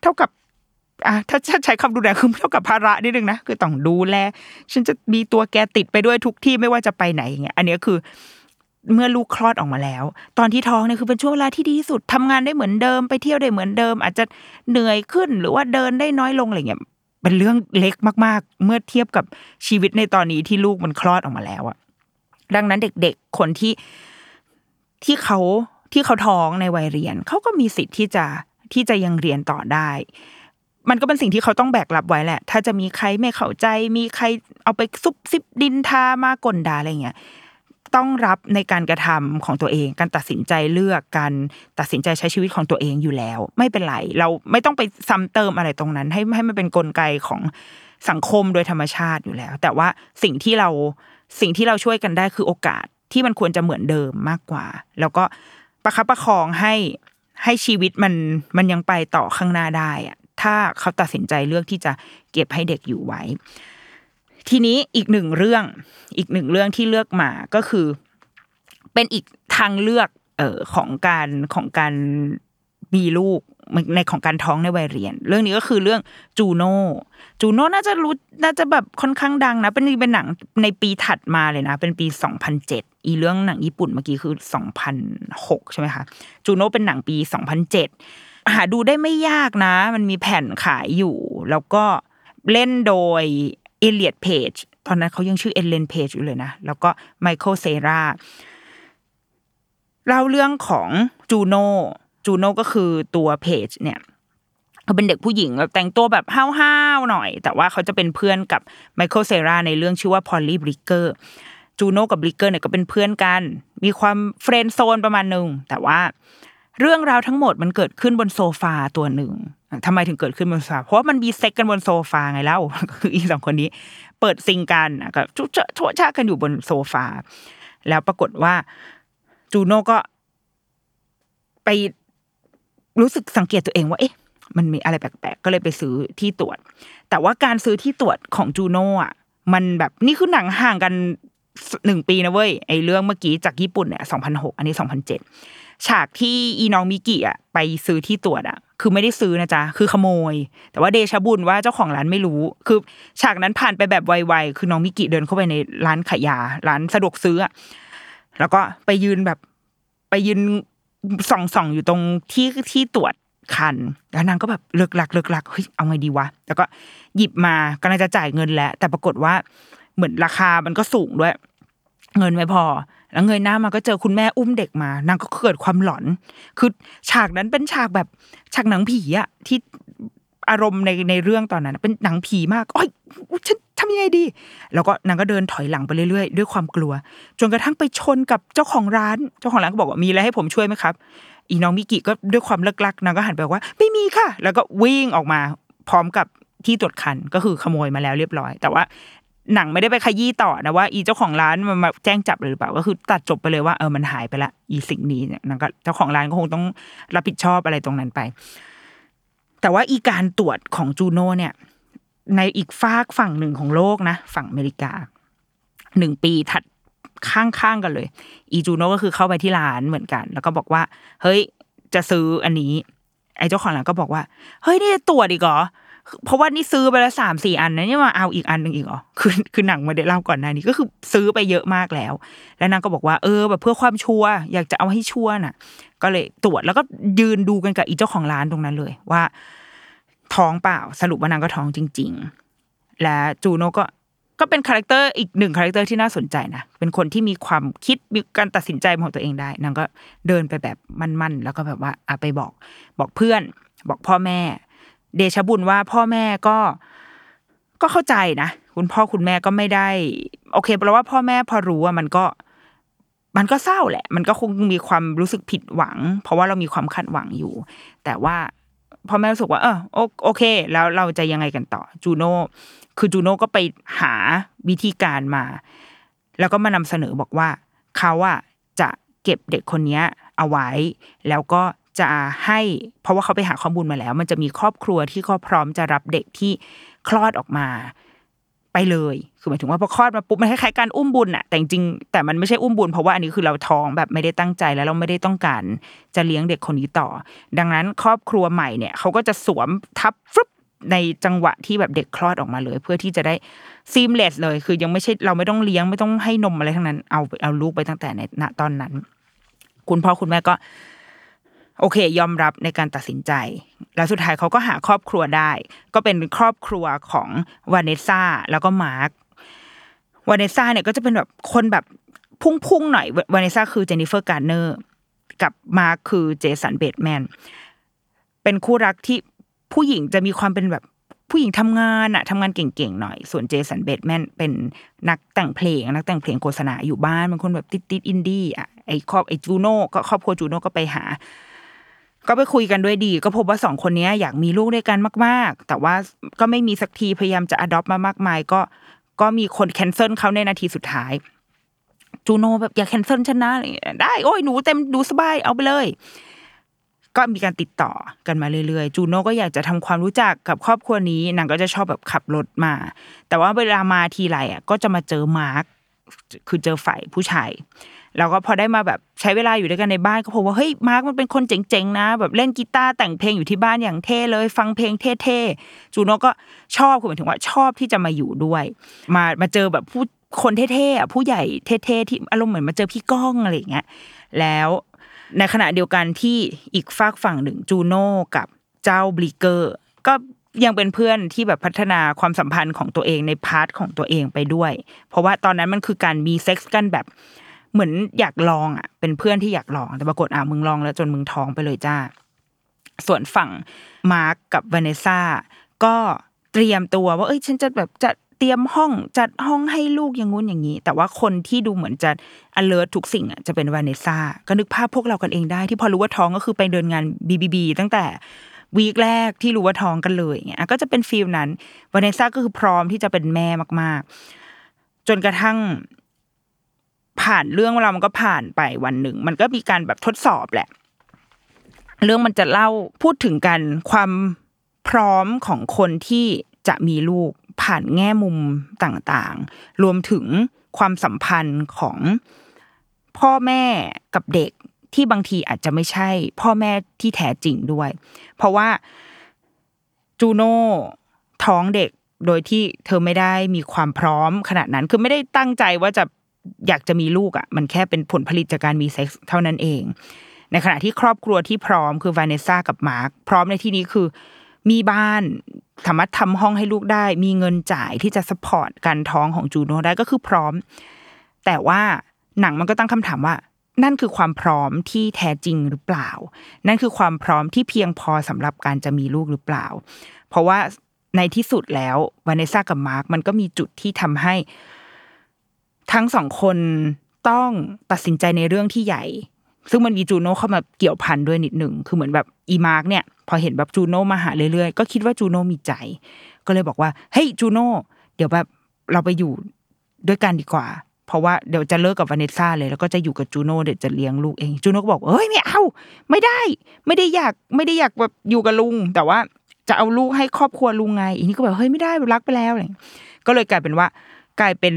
เท่ากับ อะถ้าใช้คำดูแลคือเท่ากับภาระนิดนึงนะคือต้องดูแล ฉันจะมีตัวแกติดไปด้วยทุกที่ไม่ว่าจะไปไหนอย่างเงี้ย อันนี้คือเมื่อลูกคลอดออกมาแล้ว ตอนที่ท้องเนี่ยคือเป็นช่วงเวลาที่ดีที่สุดทำงานได้เหมือนเดิมไปเที่ยวได้เหมือนเดิม อาจจะเหนื่อยขึ้นหรือว่าเดินได้น้อยลงอะไรเงี้ยเป็นเรื่องเล็กมาก ๆ เมื่อเทียบกับชีวิตในตอนนี้ที่ลูกมันคลอดออกมาแล้วอะดังนั้นเด็กๆคนที่ที่เขาที่เขาท้องในวัยเรียนเขาก็มีสิทธิ์ที่จะที่จะยังเรียนต่อได้ มันก็เป็นสิ่งที่เขาต้องแบกรับไว้แหละ ถ้าจะมีใครไม่เข้าใจ มีใครเอาไปซุบซิบดินทามากลด่าอะไรเงี้ย ต้องรับในการกระทำของตัวเอง การตัดสินใจเลือกการตัดสินใจใช้ชีวิตของตัวเองอยู่แล้ว ไม่เป็นไร เราไม่ต้องไปซ้ำเติมอะไรตรงนั้น ให้ให้มันเป็นนกลไกของสังคมโดยธรรมชาติอยู่แล้ว แต่ว่าสิ่งที่เราสิ่งที่เราช่วยกันได้คือโอกาสที่มันควรจะเหมือนเดิมมากกว่า แล้วก็ประคับประคองให้ให้ชีวิตมันมันยังไปต่อข้างหน้าได้อะ ถ้าเขาตัดสินใจเลือกที่จะเก็บให้เด็กอยู่ไว้ ทีนี้อีกหนึ่งเรื่อง อีกหนึ่งเรื่องที่เลือกมาก็คือ เป็นอีกทางเลือกเอ่อของการของการมีลูกในของการท้องในวัยเรียน เรื่องนี้ก็คือเรื่องจูโน่จูโน่น่าจะรู้น่าจะแบบค่อนข้างดังนะ เป็นเป็นหนังในปีถัดมาเลยนะ เป็นปี 2007 อีเรื่องหนังญี่ปุ่นเมื่อกี้คือ 2006 ใช่ไหมคะจูโน่เป็นหนังปี 2007 หาดูได้ไม่ยากนะ มันมีแผ่นขายอยู่ แล้วก็เล่นโดยเอเลียดเพจตอนนั้นเขายังชื่อเอเลนเพจอยู่เลยนะ แล้วก็ไมเคิลเซราเล่าเรื่องของจูโน่จูโน่ก็คือตัวเพจเนี่ยเขาเป็นเด็กผู้หญิงแบบแต่งตัวแบบห้าวๆหน่อย แต่ว่าเขาจะเป็นเพื่อนกับไมเคิลเซราในเรื่องชื่อว่าพอลลี่บริกเกอร์จูโน่กับบริกเกอร์เนี่ยก็เป็นเพื่อนกัน มีความ friend zone ประมาณหนึ่งแต่ว่า เรื่องราวทั้งหมดมันเกิดขึ้นบนโซฟาตัวหนึ่งทำไมถึงเกิดขึ้นบนโซฟาเพราะมันมีเซ็กซ์กันบนโซฟาไงเล่าคืออีสองคนนี้ เปิดซิงกันก็ชุชชั่ชากันอยู่บนโซฟา แล้วปรากฏว่า จูโน่ก็ ไปรู้สึกสังเกตตัวเองว่าเอ๊ะมันมีอะไรแปลกๆ ก็เลยไปซื้อที่ตรวจ แต่ว่าการซื้อที่ตรวจของจูโน่อะมันแบบนี่คือหนังห่างกัน หนึ่งปีนะเว้ยไอเรื่องเมื่อกี้จากญี่ปุ่นเนี่ยสองพันหกอันนี้สองพันเจ็ดฉากที่อีน้องมิกิอะไปซื้อที่ตรวจอะ คือไม่ได้ซื้อนะจ๊ะ คือขโมย แต่ว่าเดชบุญว่าเจ้าของร้านไม่รู้ คือฉากนั้นผ่านไปแบบไวๆคือน้องมิกิเดินเข้าไปในร้านขายยาร้านสะดวกซื้ออะแล้วก็ไปยืนแบบไปยืนส่องส่องอยู่ตรงที่ที่ตรวจคัน แล้วนางก็แบบเลิกหลักเลิกหลักเฮ้ยเอาไงดีวะ แล้วก็หยิบมากำลังจะจ่ายเงินแล้ว แต่ปรากฏว่าเหมือนราคามันก็สูงด้วย เงินไม่พอ แล้วเงยหน้ามาก็เจอคุณแม่อุ้มเด็กมานางก็เกิดความหลอน คือฉากนั้นเป็นฉากแบบฉากหนังผีอะที่อารมณ์ในในเรื่องตอนนั้น เป็นหนังผีมากโอ้ยฉันทำยังไงดี แล้วก็นางก็เดินถอยหลังไปเรื่อยๆ ด้วยความกลัว จนกระทั่งไปชนกับเจ้าของร้าน เจ้าของร้านก็บอกว่ามีอะไรให้ผมช่วยไหมครับ อีน้องมิกิก็ด้วยความเลิกลักนางก็หันไปว่า ไม่มีค่ะ แล้วก็วิ่งออกมาพร้อมกับที่ตรวจคันก็คือขโมยมาแล้วเรียบร้อย แต่ว่า หนังไม่ได้ไปขยี้ต่อนะว่า อีเจ้าของร้านมันมาแจ้งจับหรือเปล่าก็คือตัดจบไปเลยว่าเออมันหายไปละอีสิ่งนี้เนี่ยนางก็เจ้าของร้านก็คงต้องรับผิดชอบอะไรตรงนั้นไป แต่ว่าอีการตรวจของจูโน่เนี่ย ในอีกฝากฝั่งหนึ่งของโลกนะ ฝั่งอเมริกาหนึ่งปีถัดข้างๆกันเลย อีจูโน่ก็คือเข้าไปที่ร้านเหมือนกัน แล้วก็บอกว่า เฮ้ยจะซื้ออันนี้ ไอ้เจ้าของร้านก็บอกว่า เฮ้ยนี่ตรวจอีกเหรอ เพราะว่านี่ซื้อไปแล้วสามสี่อันนะนี่มาเอาอีกอันหนึ่งอีกเหรอคือคือหนังมาได้เล่าก่อนหน้านี้ก็คือซื้อไปเยอะมากแล้ว แล้วนางก็บอกว่าเออแบบเพื่อความ sure อยากจะเอาให้ sure น่ะ ก็เลยตรวจแล้วก็ยืนดูกันกับอีเจ้าของร้านตรงนั้นเลยว่า ท้องเปล่าสรุปว่านางก็ท้องจริง ๆ และจูโนก็ก็เป็น character อีกหนึ่ง character ที่น่าสนใจนะ เป็นคนที่มีความคิดมีการตัดสินใจของตัวเองได้ นางก็เดินไปแบบมั่นๆ แล้วก็แบบว่าอะไปบอกบอกเพื่อน บอกพ่อแม่ เดชบุญว่าพ่อแม่ก็ก็เข้าใจนะคุณพ่อคุณแม่ก็ไม่ได้ โอเคแปลว่าพ่อแม่พอรู้ว่ามันก็ มันก็เศร้าแหละ มันก็คงมีความรู้สึกผิดหวัง เพราะว่าเรามีความคาดหวังอยู่ แต่ว่าพ่อแม่รู้สึกว่าเออโอเค แล้วเราจะยังไงกันต่อจูโน่คือจูโน่ก็ไปหาวิธีการมา แล้วก็มานำเสนอบอกว่าเขาอะจะเก็บเด็กคนนี้เอาไว้ แล้วก็ จะให้ เพราะว่าเขาไปหาข้อมูลมาแล้ว มันจะมีครอบครัวที่ก็พร้อมจะรับเด็กที่คลอดออกมาไปเลย คือหมายถึงว่าพอคลอดมาปุ๊บมันคล้ายๆการอุ้มบุญอะแต่จริงแต่มันไม่ใช่อุ้มบุญเพราะว่าอันนี้คือเราท้องแบบไม่ได้ตั้งใจแล้วเราไม่ได้ต้องการจะเลี้ยงเด็กคนนี้ต่อ ดังนั้นครอบครัวใหม่เนี่ยเขาก็จะสวมทับฟึบในจังหวะที่แบบเด็กคลอดออกมาเลย เพื่อที่จะได้seamless เลย คือยังไม่ใช่เราไม่ต้องเลี้ยงไม่ต้องให้นมอะไรทั้งนั้น เอาเอาลูกไปตั้งแต่ในณตอนนั้น คุณพ่อคุณแม่ก็ โอเค ยอมรับในการตัดสินใจ แล้วสุดท้ายเขาก็หาครอบครัวได้ ก็เป็นครอบครัวของวานเนสซาแล้วก็มาร์ควานเนสซาเนี่ยก็จะเป็นแบบคนแบบพุ่งๆหน่อยวานเนสซาคือเจนนิเฟอร์การ์เนอร์กับมาร์คคือเจสันเบตแมนเป็นคู่รักที่ผู้หญิงจะมีความเป็นแบบผู้หญิงทำงานอะทำงานเก่งๆหน่อย ส่วนเจสันเบตแมนเป็นนักแต่งเพลง นักแต่งเพลงโฆษณาอยู่บ้านเป็นคนแบบติดๆอินดี้อะไอครอบไอจูโน่ก็ครอบครัวจูโน่ก็ไปหา ก็ไปคุยกันด้วยดี ก็พบว่าสองคนนี้อยากมีลูกด้วยกันมาก ๆ แต่ว่าก็ไม่มีสักทีพยายามจะ adopt มามากมาย ก็ก็มีคน cancel เขาในนาทีสุดท้ายจูโนแบบอย่า cancel ฉันนะได้โอ้ยหนูเต็มดูสบายเอาไปเลย ก็มีการติดต่อกันมาเรื่อยๆ จูโน่ก็อยากจะทำความรู้จักกับครอบครัวนี้นางก็จะชอบแบบขับรถมา แต่ว่าเวลามาทีไรอะ ก็จะมาเจอมาร์คคือเจอฝ่ายผู้ชาย แล้วก็พอได้มาแบบใช้เวลาอยู่ด้วยกันในบ้านก็พบว่าเฮ้ยมาร์คมันเป็นคนเจ๋งๆนะ แบบเล่นกีตาร์แต่งเพลงอยู่ที่บ้านอย่างเท่เลย ฟังเพลงเท่ๆจูโน่ก็ชอบคือหมายถึงว่าชอบที่จะมาอยู่ด้วย มามาเจอแบบผู้คนเท่ๆอะผู้ใหญ่เท่ๆที่อารมณ์เหมือนมาเจอพี่ก้องอะไรอย่างเงี้ยแล้วในขณะเดียวกันที่อีกฟากฝั่งหนึ่งจูโน่กับเจ้าบลิเกอร์ ก็ยังเป็นเพื่อนที่แบบพัฒนาความสัมพันธ์ของตัวเองใน part ของตัวเองไปด้วย เพราะว่าตอนนั้นมันคือการมีเซ็กซ์กันแบบ เหมือนอยากลองอะ เป็นเพื่อนที่อยากลอง แต่ปรากฏอะมึงลองแล้วจนมึงท้องไปเลยจ้า ส่วนฝั่งมาร์กกับวาเนซ่าก็เตรียมตัวว่า เอ้ย ฉันจะแบบจะเตรียมห้องจัดห้องให้ลูกอย่างงู้นอย่างนี้ แต่ว่าคนที่ดูเหมือนจะ alert ทุกสิ่งอะจะเป็นวาเนซ่าก็นึกภาพพวกเรากันเองได้ ที่พอรู้ว่าท้องก็คือไปเดินงาน BBB ตั้งแต่วีคแรกที่รู้ว่าท้องกันเลยเงี้ยก็จะเป็นฟีลนั้นวาเนซ่าก็คือพร้อมที่จะเป็นแม่มาก ๆ จนกระทั่ง ผ่านเรื่องเรามันก็ผ่านไปวันหนึ่ง มันก็มีการแบบทดสอบแหละ เรื่องมันจะเล่าพูดถึงกันความพร้อมของคนที่จะมีลูกผ่านแง่มุมต่างๆ รวมถึงความสัมพันธ์ของพ่อแม่กับเด็กที่บางทีอาจจะไม่ใช่ พ่อแม่ที่แท้จริงด้วย เพราะว่าจูโน่ท้องเด็กโดยที่เธอไม่ได้มีความพร้อมขนาดนั้น คือไม่ได้ตั้งใจว่าจะ อยากจะมีลูกอะ มันแค่เป็นผลผลิตจากการมีเซ็กซ์เท่านั้นเอง ในขณะที่ครอบครัวที่พร้อมคือวาเนสซ่ากับมาร์คพร้อมในที่นี้คือ มีบ้านสามารถทำห้องให้ลูกได้ มีเงินจ่ายที่จะ support การท้องของจูโน่ได้ก็คือพร้อม แต่ว่าหนังมันก็ตั้งคำถามว่า นั่นคือความพร้อมที่แท้จริงหรือเปล่า นั่นคือความพร้อมที่เพียงพอสำหรับการจะมีลูกหรือเปล่า เพราะว่าในที่สุดแล้ววาเนสซ่ากับมาร์คมันก็มีจุดที่ทำให้ ทั้งสองคนต้องตัดสินใจในเรื่องที่ใหญ่ ซึ่งมันมีจูโน่เข้ามาเกี่ยวพันด้วยนิดหนึ่งคือเหมือนแบบอีมาร์กเนี่ย พอเห็นแบบจูโน่มาหาเรื่อยๆ ก็คิดว่าจูโน่มีใจ ก็เลยบอกว่าเฮ้ยจูโน่เดี๋ยวแบบเราไปอยู่ด้วยกันดีกว่า เพราะว่าเดี๋ยวจะเลิกกับวาเนสซ่าเลย แล้วก็จะอยู่กับจูโน่เดี๋ยวจะเลี้ยงลูกเองจูโน่ก็บอกเฮ้ยไม่เอาไม่ได้ ไม่ได้อยากไม่ได้อยากแบบอยู่กับลุง แต่ว่าจะเอาลูกให้ครอบครัวลุงไงอีนี่ก็แบบเฮ้ยไม่ได้รักไปแล้วอะไรก็เลยกลายเป็นว่ากลายเป็น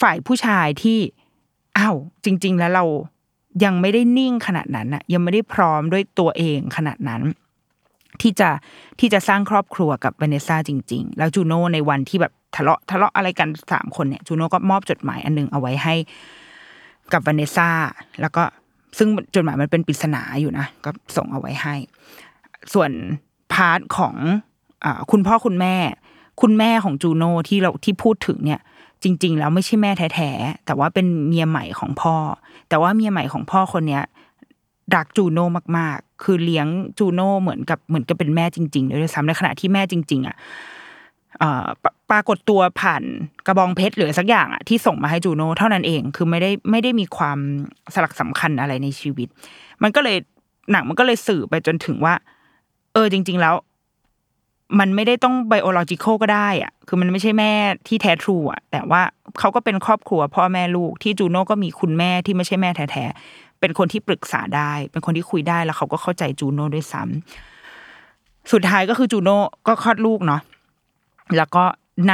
ฝ่ายผู้ชายที่อ้าวจริง ๆ แล้วเรายังไม่ได้นิ่งขนาดนั้นน่ะยังไม่ได้พร้อมด้วยตัวเองขนาดนั้น ที่จะที่จะสร้างครอบครัวกับเวเนซ่าจริง ๆ แล้วจูโน่ในวันที่แบบทะเลาะทะเลาะอะไรกันสามคนเนี่ยจูโน่ก็มอบจดหมายอันนึงเอาไว้ให้กับเวเนซ่าแล้วก็ซึ่งจดหมายมันเป็นปริศนาอยู่นะก็ส่งเอาไว้ให้ ส่วน part ของอคุณพ่อคุณแม่ คุณแม่ของจูโน่ที่เราที่พูดถึงเนี่ย จริง ๆ แล้วไม่ใช่แม่แท้ๆแต่ว่าเป็นเมียใหม่ของพ่อ แต่ว่าเมียใหม่ของพ่อคนเนี้ยรักจูโน่มากๆ คือเลี้ยงจูโน่เหมือนกับเหมือนกับเป็นแม่จริงๆด้วยซ้ำในขณะที่แม่จริง ๆ อะปรากฏตัวผ่านกระบองเพชรหรือสักอย่างอะที่ส่งมาให้จูโน่เท่านั้นเองคือไม่ได้ไม่ได้มีความสลักสำคัญอะไรในชีวิต มันก็เลยหนังมันก็เลยสื่อไปจนถึงว่า เออจริง ๆ แล้ว มันไม่ได้ต้องไบโอโลจิคอลก็ได้อะ คือมันไม่ใช่แม่ที่แท้ทรูอะ แต่ว่าเขาก็เป็นครอบครัวพ่อแม่ลูกที่จูโน่ก็มีคุณแม่ที่ไม่ใช่แม่แท้ๆ เป็นคนที่ปรึกษาได้ เป็นคนที่คุยได้แล้วเขาก็เข้าใจจูโน่ด้วยซ้ำสุดท้ายก็คือจูโน่ก็คลอดลูกเนาะ แล้วก็ณ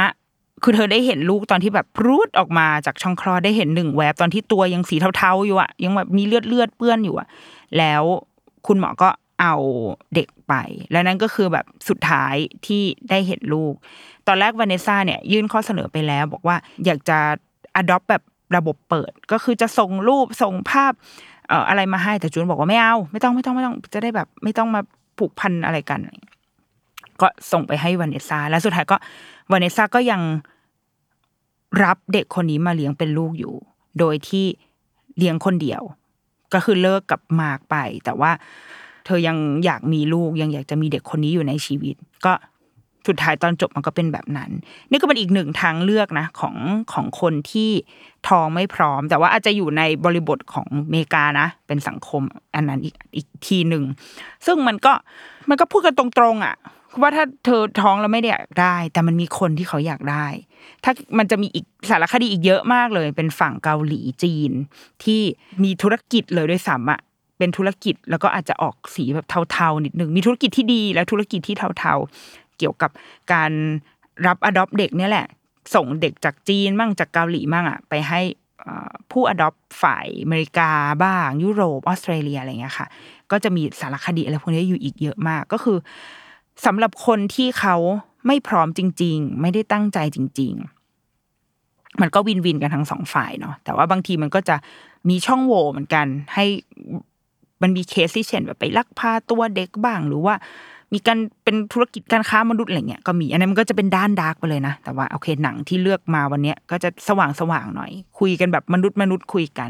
คือเธอได้เห็นลูกตอนที่แบบพรูดออกมาจากช่องคลอดได้เห็นหนึ่งแวบตอนที่ตัวยังสีเทาๆอยู่อะยังแบบมีเลือดเลือดเปื้อนอยู่อะแล้วคุณหมอก็ เอาเด็กไป แล้วนั่นก็คือแบบสุดท้ายที่ได้เห็นลูก ตอนแรกวานเนซ่าเนี่ยยื่นข้อเสนอไปแล้ว บอกว่าอยากจะ adopt แบบระบบเปิด ก็คือจะส่งรูปส่งภาพเอ่ออะไรมาให้แต่จูโน่บอกว่าไม่เอาไม่ต้องไม่ต้องไม่ต้องจะได้แบบ ไม่ต้องมาผูกพันอะไรกัน ก็ส่งไปให้วานเนซ่าแล้วสุดท้ายก็วานเนซ่าก็ยังรับเด็กคนนี้มาเลี้ยงเป็นลูกอยู่ โดยที่เลี้ยงคนเดียว ก็คือเลิกกับมาร์กไป แต่ว่า เธอยังอยากมีลูกยังอยากจะมีเด็กคนนี้อยู่ในชีวิต ก็สุดท้ายตอนจบมันก็เป็นแบบนั้น นี่ก็เป็นอีกหนึ่งทางเลือกนะของของคนที่ท้องไม่พร้อม แต่ว่าอาจจะอยู่ในบริบทของอเมริกานะ เป็นสังคมอันนั้นอีกอีกทีหนึ่งซึ่งมันก็มันก็พูดกันตรงๆอะว่าถ้าเธอท้องแล้วไม่ได้อยากได้ แต่มันมีคนที่เขาอยากได้ ถ้ามันจะมีอีกสารคดีอีกเยอะมากเลย เป็นฝั่งเกาหลีจีน ที่มีธุรกิจเลยด้วยซ้ำอะ เป็นธุรกิจแล้วก็อาจจะออกสีแบบเทาๆนิดนึงมีธุรกิจที่ดีและธุรกิจที่เทาๆ เกี่ยวกับการรับอดอปเด็กเนี่ยแหละ ส่งเด็กจากจีนมั่งจากเกาหลีมั่งอะไปให้ผู้อดอปฝ่ายอเมริกาบ้าง ยุโรปออสเตรเลียอะไรเงี้ยค่ะ ก็จะมีสารคดีอะไรพวกนี้อยู่อีกเยอะมากก็คือสำหรับคนที่เขาไม่พร้อมจริง ๆ ไม่ได้ตั้งใจจริง ๆ มันก็วินวินกันทั้งสองฝ่ายเนาะแต่ว่าบางทีมันก็จะมีช่องโหว่เหมือนกัน ให้ มันมีเคสที่เช่นแบบไปลักพาตัวเด็กบ้าง หรือว่า มีการเป็นธุรกิจการค้ามนุษย์อะไรเงี้ยก็มีอันนั้นมันก็จะเป็นด้านดาร์กไปเลยนะแต่ว่าโอเคหนังที่เลือกมาวันเนี้ยก็จะสว่างสว่างๆหน่อย คุยกันแบบมนุษย์มนุษย์คุยกัน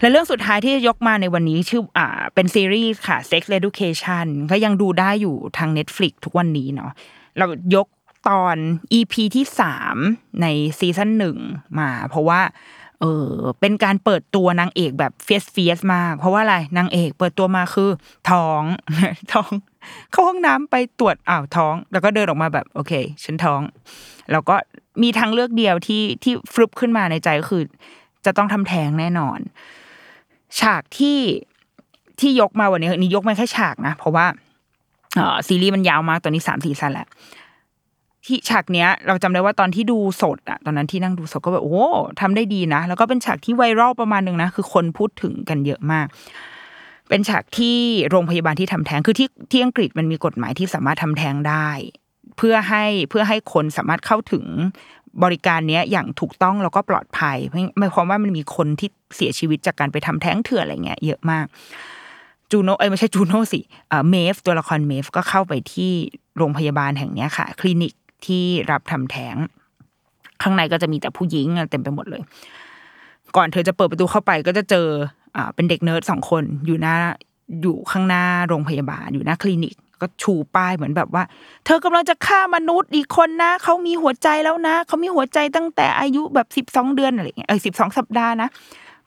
และเรื่องสุดท้ายที่จะยกมาในวันนี้ชื่ออ่าเป็นซีรีส์ค่ะ Sex Education ก็ยังดูได้อยู่ทาง Netflix ทุกวันนี้เนาะเรายกตอน EP ที่สามในseason หนึ่งมา เพราะว่าเออเป็นการเปิดตัวนางเอกแบบ fierce fierce มาก เพราะว่าอะไรนางเอกเปิดตัวมาคือท้องท้อง เข้าห้องน้ำไปตรวจอ้าวท้อง แล้วก็เดินออกมาแบบ โอเค ฉันท้อง แล้วก็มีทางเลือกเดียวที่ที่ฟลุปขึ้นมาในใจก็คือ จะต้องทำแท้งแน่นอน ฉากที่ที่ยกมาวันนี้นี่ยกมาแค่ฉากนะ เพราะว่าอซีรีส์มันยาวมากตอนนี้สามสี่ season แล้วที่ฉากเนี้ยเราจำได้ว่าตอนที่ดูสดอะตอนนั้นที่นั่งดูสดก็แบบโอ้ทำได้ดีนะ แล้วก็เป็นฉากที่ไวรัลประมาณหนึ่งนะคือคนพูดถึงกันเยอะมาก เป็นฉากที่โรงพยาบาลที่ทำแท้งคือที่ที่อังกฤษมันมีกฎหมายที่สามารถทำแท้งได้ เพื่อให้เพื่อให้คนสามารถเข้าถึง บริการเนี้ยอย่างถูกต้องแล้วก็ปลอดภัยไม่ไม่ความว่ามันมีคนที่เสียชีวิตจากการไปทำแท้งเถื่อนอะไรเงี้ยเยอะมากจูโนเอ้ยไม่ใช่จูโนสิเมฟตัวละครเมฟก็เข้าไปที่โรงพยาบาลแห่งเนี้ยค่ะ คลินิกที่รับทำแท้ง ข้างในก็จะมีแต่ผู้หญิงเต็มไปหมดเลย ก่อนเธอจะเปิดประตูเข้าไปก็จะเจออเป็นเด็กเนิร์ดสองคนอยู่หน้าอยู่ข้างหน้าโรงพยาบาลอยู่หน้าคลินิก ก็ชูป้ายเหมือนแบบว่า เธอกำลังจะฆ่ามนุษย์อีกคนนะเขามีหัวใจแล้วนะเขามีหัวใจตั้งแต่อายุแบบสิบสองเดือนอะไรเงี้ยเออสิบสองสัปดาห์นะ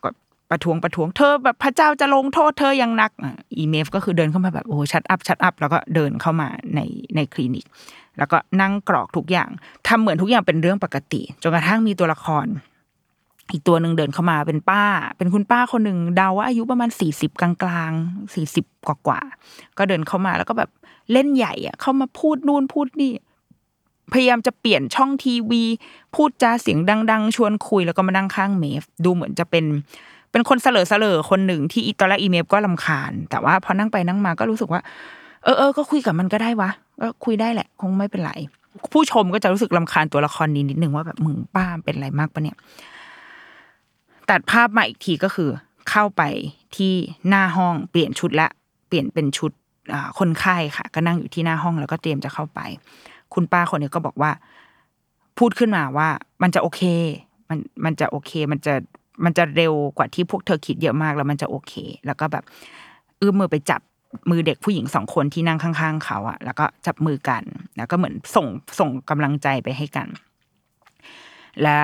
ก็ประท้วงประท้วงเธอแบบพระเจ้าจะลงโทษเธออย่างหนักอีเมฟก็คือเดินเข้ามาแบบโอ้ชัดอัพชัดอัพแล้วก็เดินเข้ามาในในคลินิก แล้วก็นั่งกรอกทุกอย่างทำเหมือนทุกอย่างเป็นเรื่องปกติจนกระทั่งมีตัวละคร อีกตัวหนึ่งเดินเข้ามาเป็นป้า เป็นคุณป้าคนหนึ่งเดาว่าอายุประมาณสี่สิบกลางๆสี่สิบกว่าๆก็เดินเข้ามาแล้วก็แบบเล่นใหญ่อะเข้ามาพูดนู่นพูดนี่ พยายามจะเปลี่ยนช่องทีวี พูดจาเสียงดัง ๆ ชวนคุยแล้วก็มานั่งข้างเมฟ ดูเหมือนจะเป็นเป็นคนเสลอเสลอคนหนึ่งที่อีตอนแรกอีเมฟก็ลำคาญ แต่ว่าพอนั่งไปนั่งมาก็รู้สึกว่า เออเออก็คุยกับมันก็ได้วะก็คุยได้แหละ คงไม่เป็นไรผู้ชมก็จะรู้สึกลำคาญตัวละครนี้นิดนึงว่าแบบมึงป้าเป็นอะไรมากปะเนี่ย ตัดภาพมาอีกทีก็คือ เข้าไปที่หน้าห้องเปลี่ยนชุดละเปลี่ยนเป็นชุดคนไข้ค่ะ ก็นั่งอยู่ที่หน้าห้องแล้วก็เตรียมจะเข้าไป คุณป้าคนนี้ก็บอกว่า พูดขึ้นมาว่า มันจะโอเค มันมันจะโอเค มันจะมันจะเร็วกว่าที่พวกเธอคิดเยอะมากแล้วมันจะโอเค แล้วก็แบบเอื้อมมือไปจับมือเด็กผู้หญิงสองคนที่นั่งข้าง ๆ เขาอะแล้วก็จับมือกัน แล้วก็เหมือนส่งส่งกำลังใจไปให้กัน และ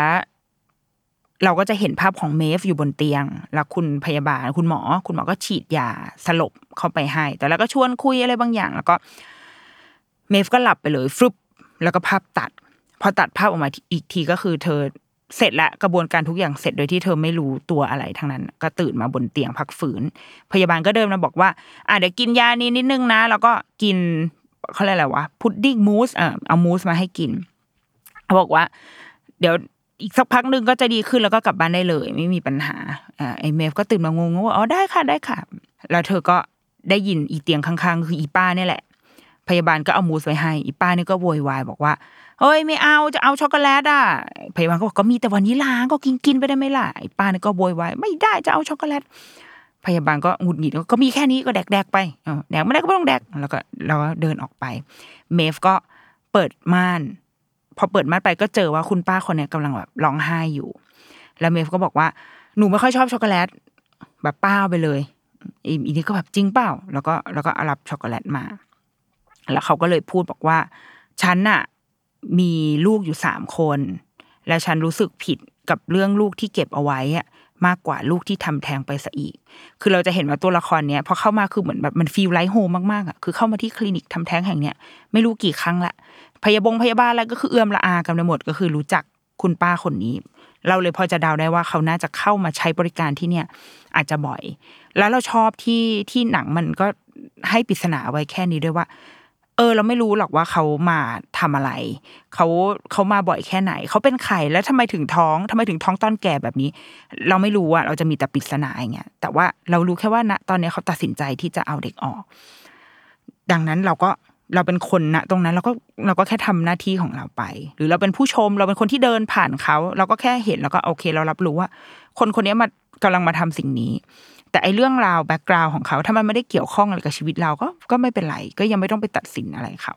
เราก็จะเห็นภาพของเมฟอยู่บนเตียง แล้วคุณพยาบาลคุณหมอ คุณหมอก็ฉีดยาสลบเข้าไปให้ แต่แล้วก็ชวนคุยอะไรบางอย่าง แล้วก็เมฟก็หลับไปเลยฟลุปแล้วก็ภาพตัด พอตัดภาพออกมาอีกทีก็คือ เธอเสร็จละกระบวนการทุกอย่างเสร็จโดยที่เธอไม่รู้ตัวอะไรทั้งนั้น ก็ตื่นมาบนเตียงพักฝืน พยาบาลก็เดินมาบอกว่า อะเดี๋ยวกินยานี้นิดนึงนะ แล้วก็กินเขาเรียกอะไรวะพุดดิ้งมูสเออเอามูสมาให้กินเขาบอกว่า เดี๋ยว อีกสักพักหนึ่งก็จะดีขึ้นแล้วก็กลับบ้านได้เลย ไม่มีปัญหาอ่าไอเมฟก็ตื่นมางงว่าอ๋อได้ค่ะได้ค่ะ แล้วเธอก็ได้ยินอีเตียงข้างๆ คืออีป้าเนี่ยแหละ พยาบาลก็เอามูสไว้ให้ อีป้านี่ก็โวยวายบอกว่าเฮ้ยไม่เอาจะเอาช็อกโกแลตอะพยาบาลก็บอกก็มีแต่วานิลลางก็กินกินไปได้ไหมล่ะไอ้ป้านี่ก็โวยวายไม่ได้จะเอาช็อกโกแลตพยาบาลก็หงุดหงิดก็มีแค่นี้ก็แดกแดกไปเออแดกไม่ได้ก็ไม่ต้องแดกแล้วก็เราก็เดินออกไป เมฟก็เปิดม่าน พอเปิดม่านไปก็เจอว่าคุณป้าคนเนี้ยกำลังแบบร้องไห้อยู่ แล้วเมฟก็บอกว่าหนูไม่ค่อยชอบช็อกโกแลตแบบป้าไปเลยอีนี่ก็แบบจริงเปล่า แล้วก็แล้วก็เอารับช็อกโกแลตมา แล้วเขาก็เลยพูดบอกว่า ฉันน่ะมีลูกอยู่สามคน และฉันรู้สึกผิดกับเรื่องลูกที่เก็บเอาไว้อะมากกว่าลูกที่ทำแท้งไปซะอีก คือเราจะเห็นว่าตัวละครเนี้ยพอเข้ามาคือเหมือนแบบมัน feel like home มากๆอะ คือเข้ามาที่คลินิกทำแท้งแห่งเนี้ยไม่รู้กี่ครั้งละ พยาบงพยาบาลอะไรก็คือเอื้อมละอากันไปหมดก็คือรู้จักคุณป้าคนนี้ เราเลยพอจะเดาได้ว่าเขาน่าจะเข้ามาใช้บริการที่เนี่ย อาจจะบ่อย แล้วเราชอบที่ที่หนังมันก็ให้ปริศนาไว้แค่นี้ด้วยว่า เออ เราไม่รู้หรอกว่าเขามาทำอะไร เขาเขามาบ่อยแค่ไหน เขาเป็นใครแล้วทำไมถึงท้องทำไมถึงท้องตอนแก่แบบนี้ เราไม่รู้อะเราจะมีแต่ปริศนาอย่างเงี้ยแต่ว่าเรารู้แค่ว่าณตอนนี้เขาตัดสินใจที่จะเอาเด็กออก ดังนั้นเราก็ เราเป็นคนนะตรงนั้นเราก็เราก็แค่ทำหน้าที่ของเราไป หรือเราเป็นผู้ชมเราเป็นคนที่เดินผ่านเขา เราก็แค่เห็นแล้วก็โอเค เรารับรู้ว่า คนคนนี้มากำลังมาทำสิ่งนี้ แต่ไอ้เรื่องราวแบ็กกราวของเขา ถ้ามันไม่ได้เกี่ยวข้องอะไรกับชีวิตเราก็ก็ไม่เป็นไร ก็ยังไม่ต้องไปตัดสินอะไรเขา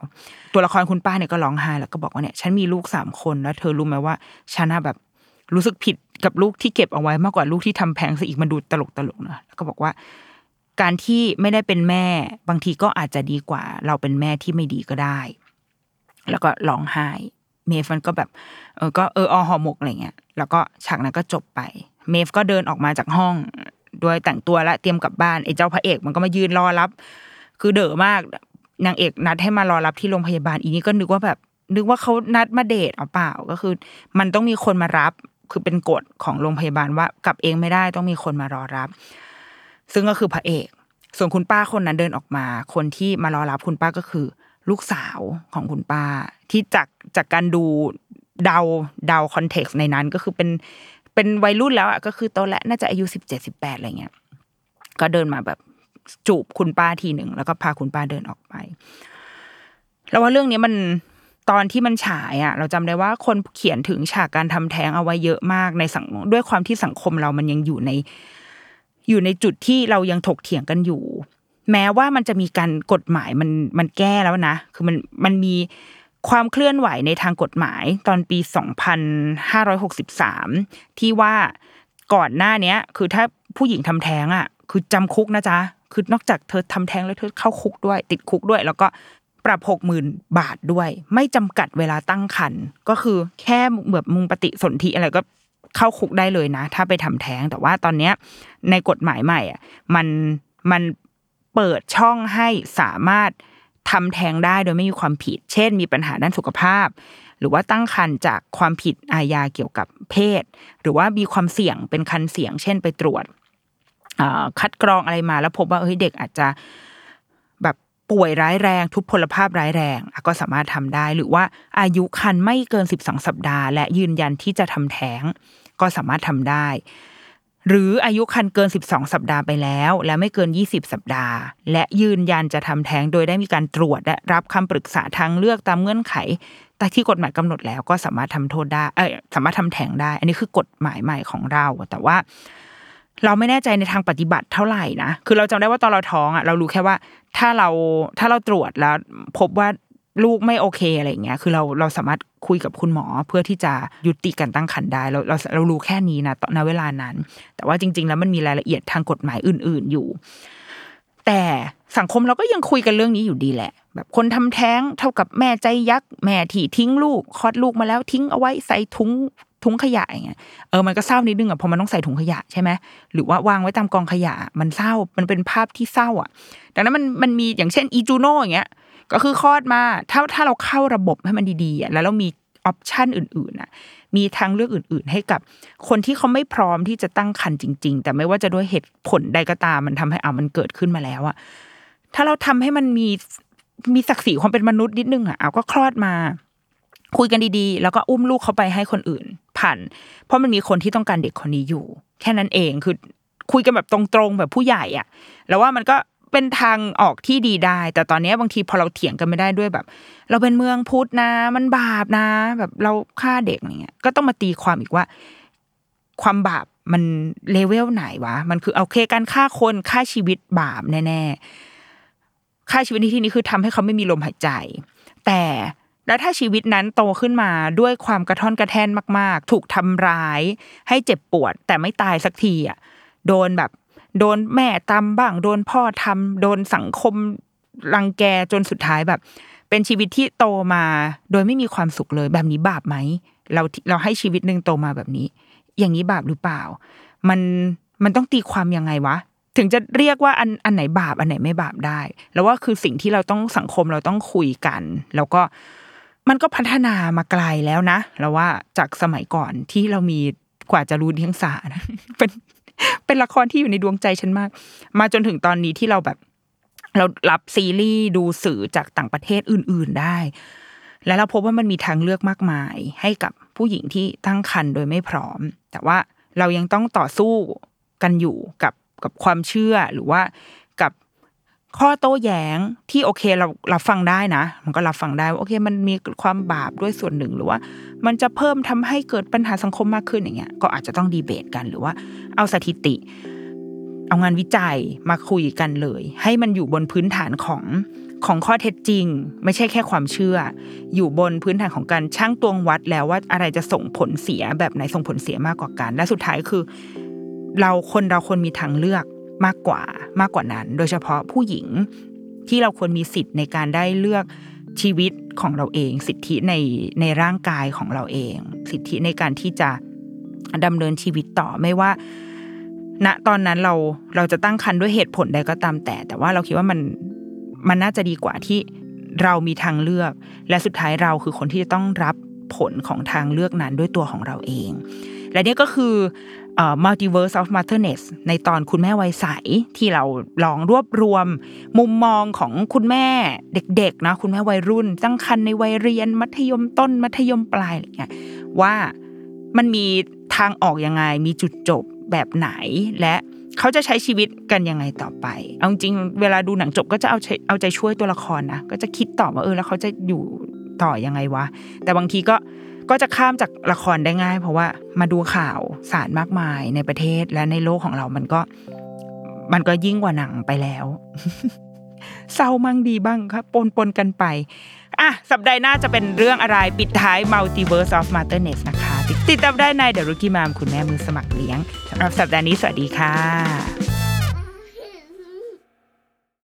ตัวละครคุณป้าเนี่ยก็ร้องไห้แล้วก็บอกว่าเนี่ยฉันมีลูกสามคนแล้ว เธอรู้ไหมว่าฉันแบบรู้สึกผิดกับลูกที่เก็บเอาไว้มากกว่าลูกที่ทำแพงซะอีกมันดูตลกตลกๆนะแล้วก็บอกว่า การที่ไม่ได้เป็นแม่ บางทีก็อาจจะดีกว่า เราเป็นแม่ที่ไม่ดีก็ได้ แล้วก็ร้องไห้เมฟมันก็แบบเออก็เอออหอหมกอะไรเงี้ยแล้วก็ฉากนั้นก็จบไป เมฟก็เดินออกมาจากห้องโดยแต่งตัวและเตรียมกลับบ้านไอ้เจ้าพระเอกมันก็มายืนรอรับ คือเด๋อมากนางเอกนัดให้มารอรับที่โรงพยาบาลอีนี่ก็นึกว่าแบบ นึกว่าเขานัดมาเดทเอาเปล่าก็คือ มันต้องมีคนมารับ คือเป็นกฎของโรงพยาบาลว่ากลับเองไม่ได้ต้องมีคนมารอรับ ซึ่งก็คือพระเอก ส่วนคุณป้าคนนั้นเดินออกมา คนที่มารอรับคุณป้าก็คือ ลูกสาวของคุณป้า ที่จากจากการดูเดาเดาคอนเท็กซ์ในนั้นก็คือเป็นเป็นวัยรุ่นแล้วอะก็คือโตแล้วน่าจะอายุสิบเจ็ดสิบแปดอะไรเงี้ยก็เดินมาแบบจูบคุณป้าทีหนึ่งแล้วก็พาคุณป้าเดินออกไป แล้วว่าเรื่องนี้มันตอนที่มันฉายอะ เราจำได้ว่าคนเขียนถึงฉากการทำแท้งเอาไว้เยอะมากในสังด้วยความที่สังคมเรามันยังอยู่ใน อยู่ในจุดที่เรายังถกเถียงกันอยู่ แม้ว่ามันจะมีการกฎหมายมันมันแก้แล้วนะ คือมันมันมีความเคลื่อนไหวในทางกฎหมายตอนปี 2563 ที่ว่าก่อนหน้าเนี้ย คือถ้าผู้หญิงทำแท้งอะ คือจำคุกนะจ๊ะ คือนอกจากเธอทำแท้งแล้วเธอเข้าคุกด้วย ติดคุกด้วย แล้วก็ปรับหกหมื่นบาทด้วย ไม่จำกัดเวลาตั้งครรภ์ก็คือแค่แบบมุงปฏิสนธิอะไรก็ เข้าคุกได้เลยนะ ถ้าไปทำแท้ง แต่ว่าตอนเนี้ยในกฎหมายใหม่อะมันมันเปิดช่องให้สามารถทำแท้งได้โดยไม่มีความผิด เช่น มีปัญหาด้านสุขภาพ หรือว่าตั้งครรภ์จากความผิดอาญาเกี่ยวกับเพศ หรือว่ามีความเสี่ยงเป็นคันเสี่ยง เช่นไปตรวจคัดกรองอะไรมาแล้วพบว่าเฮ้ยเด็กอาจจะแบบป่วยร้ายแรง ทุพพลภาพร้ายแรงก็สามารถทำได้ หรือว่าอายุคันไม่เกิน 12 สัปดาห์ และยืนยันที่จะทำแท้ง ก็สามารถทำได้ หรืออายุคันเกิน 12 สัปดาห์ไปแล้ว และไม่เกิน 20 สัปดาห์ และยืนยันจะทำแท้งโดยได้มีการตรวจและรับคำปรึกษาทางเลือกตามเงื่อนไขแต่ที่กฎหมายกำหนดแล้วก็สามารถทำโทษได้เออสามารถทำแท้งได้ อันนี้คือกฎหมายใหม่ของเรา แต่ว่าเราไม่แน่ใจในทางปฏิบัติเท่าไหร่นะ คือเราจำได้ว่าตอนเราท้องอะเรารู้แค่ว่าถ้าเราถ้าเราตรวจแล้วพบว่า ลูกไม่โอเคอะไรอย่างเงี้ย คือเราเราสามารถคุยกับคุณหมอเพื่อที่จะยุติการตั้งครรภ์ได้เราเราเรารู้แค่นี้นะตอนเวลานั้น แต่ว่าจริง ๆ แล้วมันมีรายละเอียดทางกฎหมายอื่น ๆอยู่ แต่สังคมเราก็ยังคุยกันเรื่องนี้อยู่ดีแหละ แบบคนทำแท้งเท่ากับแม่ใจยักษ์แม่ที่ทิ้งลูกคลอดลูกมาแล้วทิ้งเอาไว้ใส่ถุงถุงขยะอย่างเงี้ยเออมันก็เศร้านิดนึงอะเพราะมันต้องใส่ถุงขยะใช่ไหมหรือว่าวางไว้ตามกองขยะ มันเศร้ามันเป็นภาพที่เศร้าอะดังนั้นมันมันมีอย่างเช่นอีจูโน่อย่างเงี้ย ก็คือคลอดมาถ้าถ้าเราเข้าระบบให้มันดีๆอะแล้วเรามีออปชันอื่นๆอะมีทางเลือกอื่น ๆ ให้กับคนที่เขาไม่พร้อมที่จะตั้งครรภ์จริง ๆ แต่ไม่ว่าจะด้วยเหตุผลใดก็ตามมันทำให้อ่ามันเกิดขึ้นมาแล้วอะถ้าเราทำให้มันมีมีศักดิ์ศรีความเป็นมนุษย์นิดนึงอะเอาก็คลอดมา คุยกันดีๆ แล้วก็อุ้มลูกเขาไปให้คนอื่น ผ่าน เพราะมันมีคนที่ต้องการเด็กคนนี้อยู่ แค่นั้นเองคือคุยกันแบบตรงๆแบบผู้ใหญ่อะแล้วว่ามันก็ เป็นทางออกที่ดีได้ แต่ตอนนี้บางทีพอเราเถียงกันไม่ได้ด้วยแบบ เราเป็นเมืองพุทธนะ มันบาปนะ แบบเราฆ่าเด็กอย่างเงี้ย ก็ต้องมาตีความอีกว่า ความบาปมันเลเวลไหนวะ มันคือเอเคการฆ่าคนฆ่าชีวิตบาปแน่ๆฆ่าชีวิตในที่นี้คือทำให้เขาไม่มีลมหายใจ แต่แล้วถ้าชีวิตนั้นโตขึ้นมาด้วยความกระท่อนกระแท่นมาก ๆ ถูกทำร้าย ให้เจ็บปวด แต่ไม่ตายสักทีอะโดนแบบ โดนแม่ตำบ้าง โดนพ่อทำโดนสังคมรังแกจนสุดท้ายแบบ เป็นชีวิตที่โตมา โดยไม่มีความสุขเลยแบบนี้บาปไหมเราเราให้ชีวิตหนึ่งโตมาแบบนี้ อย่างนี้บาปหรือเปล่า มันมันต้องตีความยังไงวะ ถึงจะเรียกว่าอันอันไหนบาปอันไหนไม่บาปได้ แล้วว่าคือสิ่งที่เราต้องสังคมเราต้องคุยกัน แล้วก็มันก็พัฒนามาไกลแล้วนะแล้วว่าจากสมัยก่อนที่เรามีกว่าจะรู้เดียงสานะเป็น เป็นละครที่อยู่ในดวงใจฉันมาก มาจนถึงตอนนี้ที่เราแบบ เรารับซีรีส์ดูสื่อจากต่างประเทศอื่น ๆได้ แล้วเราพบว่ามันมีทางเลือกมากมาย ให้กับผู้หญิงที่ตั้งครรภ์โดยไม่พร้อม แต่ว่าเรายังต้องต่อสู้กันอยู่กับกับความเชื่อหรือว่า ข้อโต้แย้งที่โอเคเราเราฟังได้นะ มันก็รับฟังได้ว่าโอเค มันมีความบาปด้วยส่วนหนึ่งหรือว่า มันจะเพิ่มทำให้เกิดปัญหาสังคมมากขึ้นอย่างเงี้ย ก็อาจจะต้องดีเบตกันหรือว่า เอาสถิติ เอางานวิจัยมาคุยกันเลย ให้มันอยู่บนพื้นฐานของของข้อเท็จจริง ไม่ใช่แค่ความเชื่อ อยู่บนพื้นฐานของการช่างตวงวัดแล้วว่าอะไรจะส่งผลเสียแบบไหนส่งผลเสียมากกว่ากัน และสุดท้ายคือ เราคนเราควรมีทางเลือก มากกว่ามากกว่านั้น โดยเฉพาะผู้หญิงที่เราควรมีสิทธิ์ในการได้เลือกชีวิตของเราเอง สิทธิในในร่างกายของเราเอง สิทธิในการที่จะดำเนินชีวิตต่อไม่ว่า ณตอนนั้นเราเราจะตั้งครรภ์ด้วยเหตุผลใดก็ตามแต่ แต่ว่าเราคิดว่ามันมันน่าจะดีกว่าที่เรามีทางเลือก และสุดท้ายเราคือคนที่จะต้องรับผลของทางเลือกนั้นด้วยตัวของเราเอง และนี่ก็คือ multiverse of motherness ในตอนคุณแม่วัยใสที่เราลองรวบรวม มุมมองของคุณแม่เด็กๆนะคุณแม่วัยรุ่นตั้งครรภ์ในวัยเรียน มัธยมต้น มัธยมปลายอะไรเงี้ยว่ามันมีทางออกยังไง มีจุดจบแบบไหน และเขาจะใช้ชีวิตกันยังไงต่อไป เอาจริงเวลาดูหนังจบก็จะเอาเอาใจช่วยตัวละครนะก็จะคิดต่อว่าเออแล้วเขาจะอยู่ต่อยังไงวะแต่บางทีก็ ก็จะข้ามจากละครได้ง่าย เพราะว่ามาดูข่าวสารมากมายในประเทศและในโลกของเรามันก็ มันก็ยิ่งกว่าหนังไปแล้ว เศร้ามั่งดีบ้างครับปนปนกันไป อะ สัปดาห์หน้าจะเป็นเรื่องอะไรปิดท้าย Multiverse of Motherness นะคะ ติดตามได้ใน The Rookie Mom คุณแม่มือสมัครเลี้ยงสำหรับสัปดาห์นี้สวัสดีค่ะ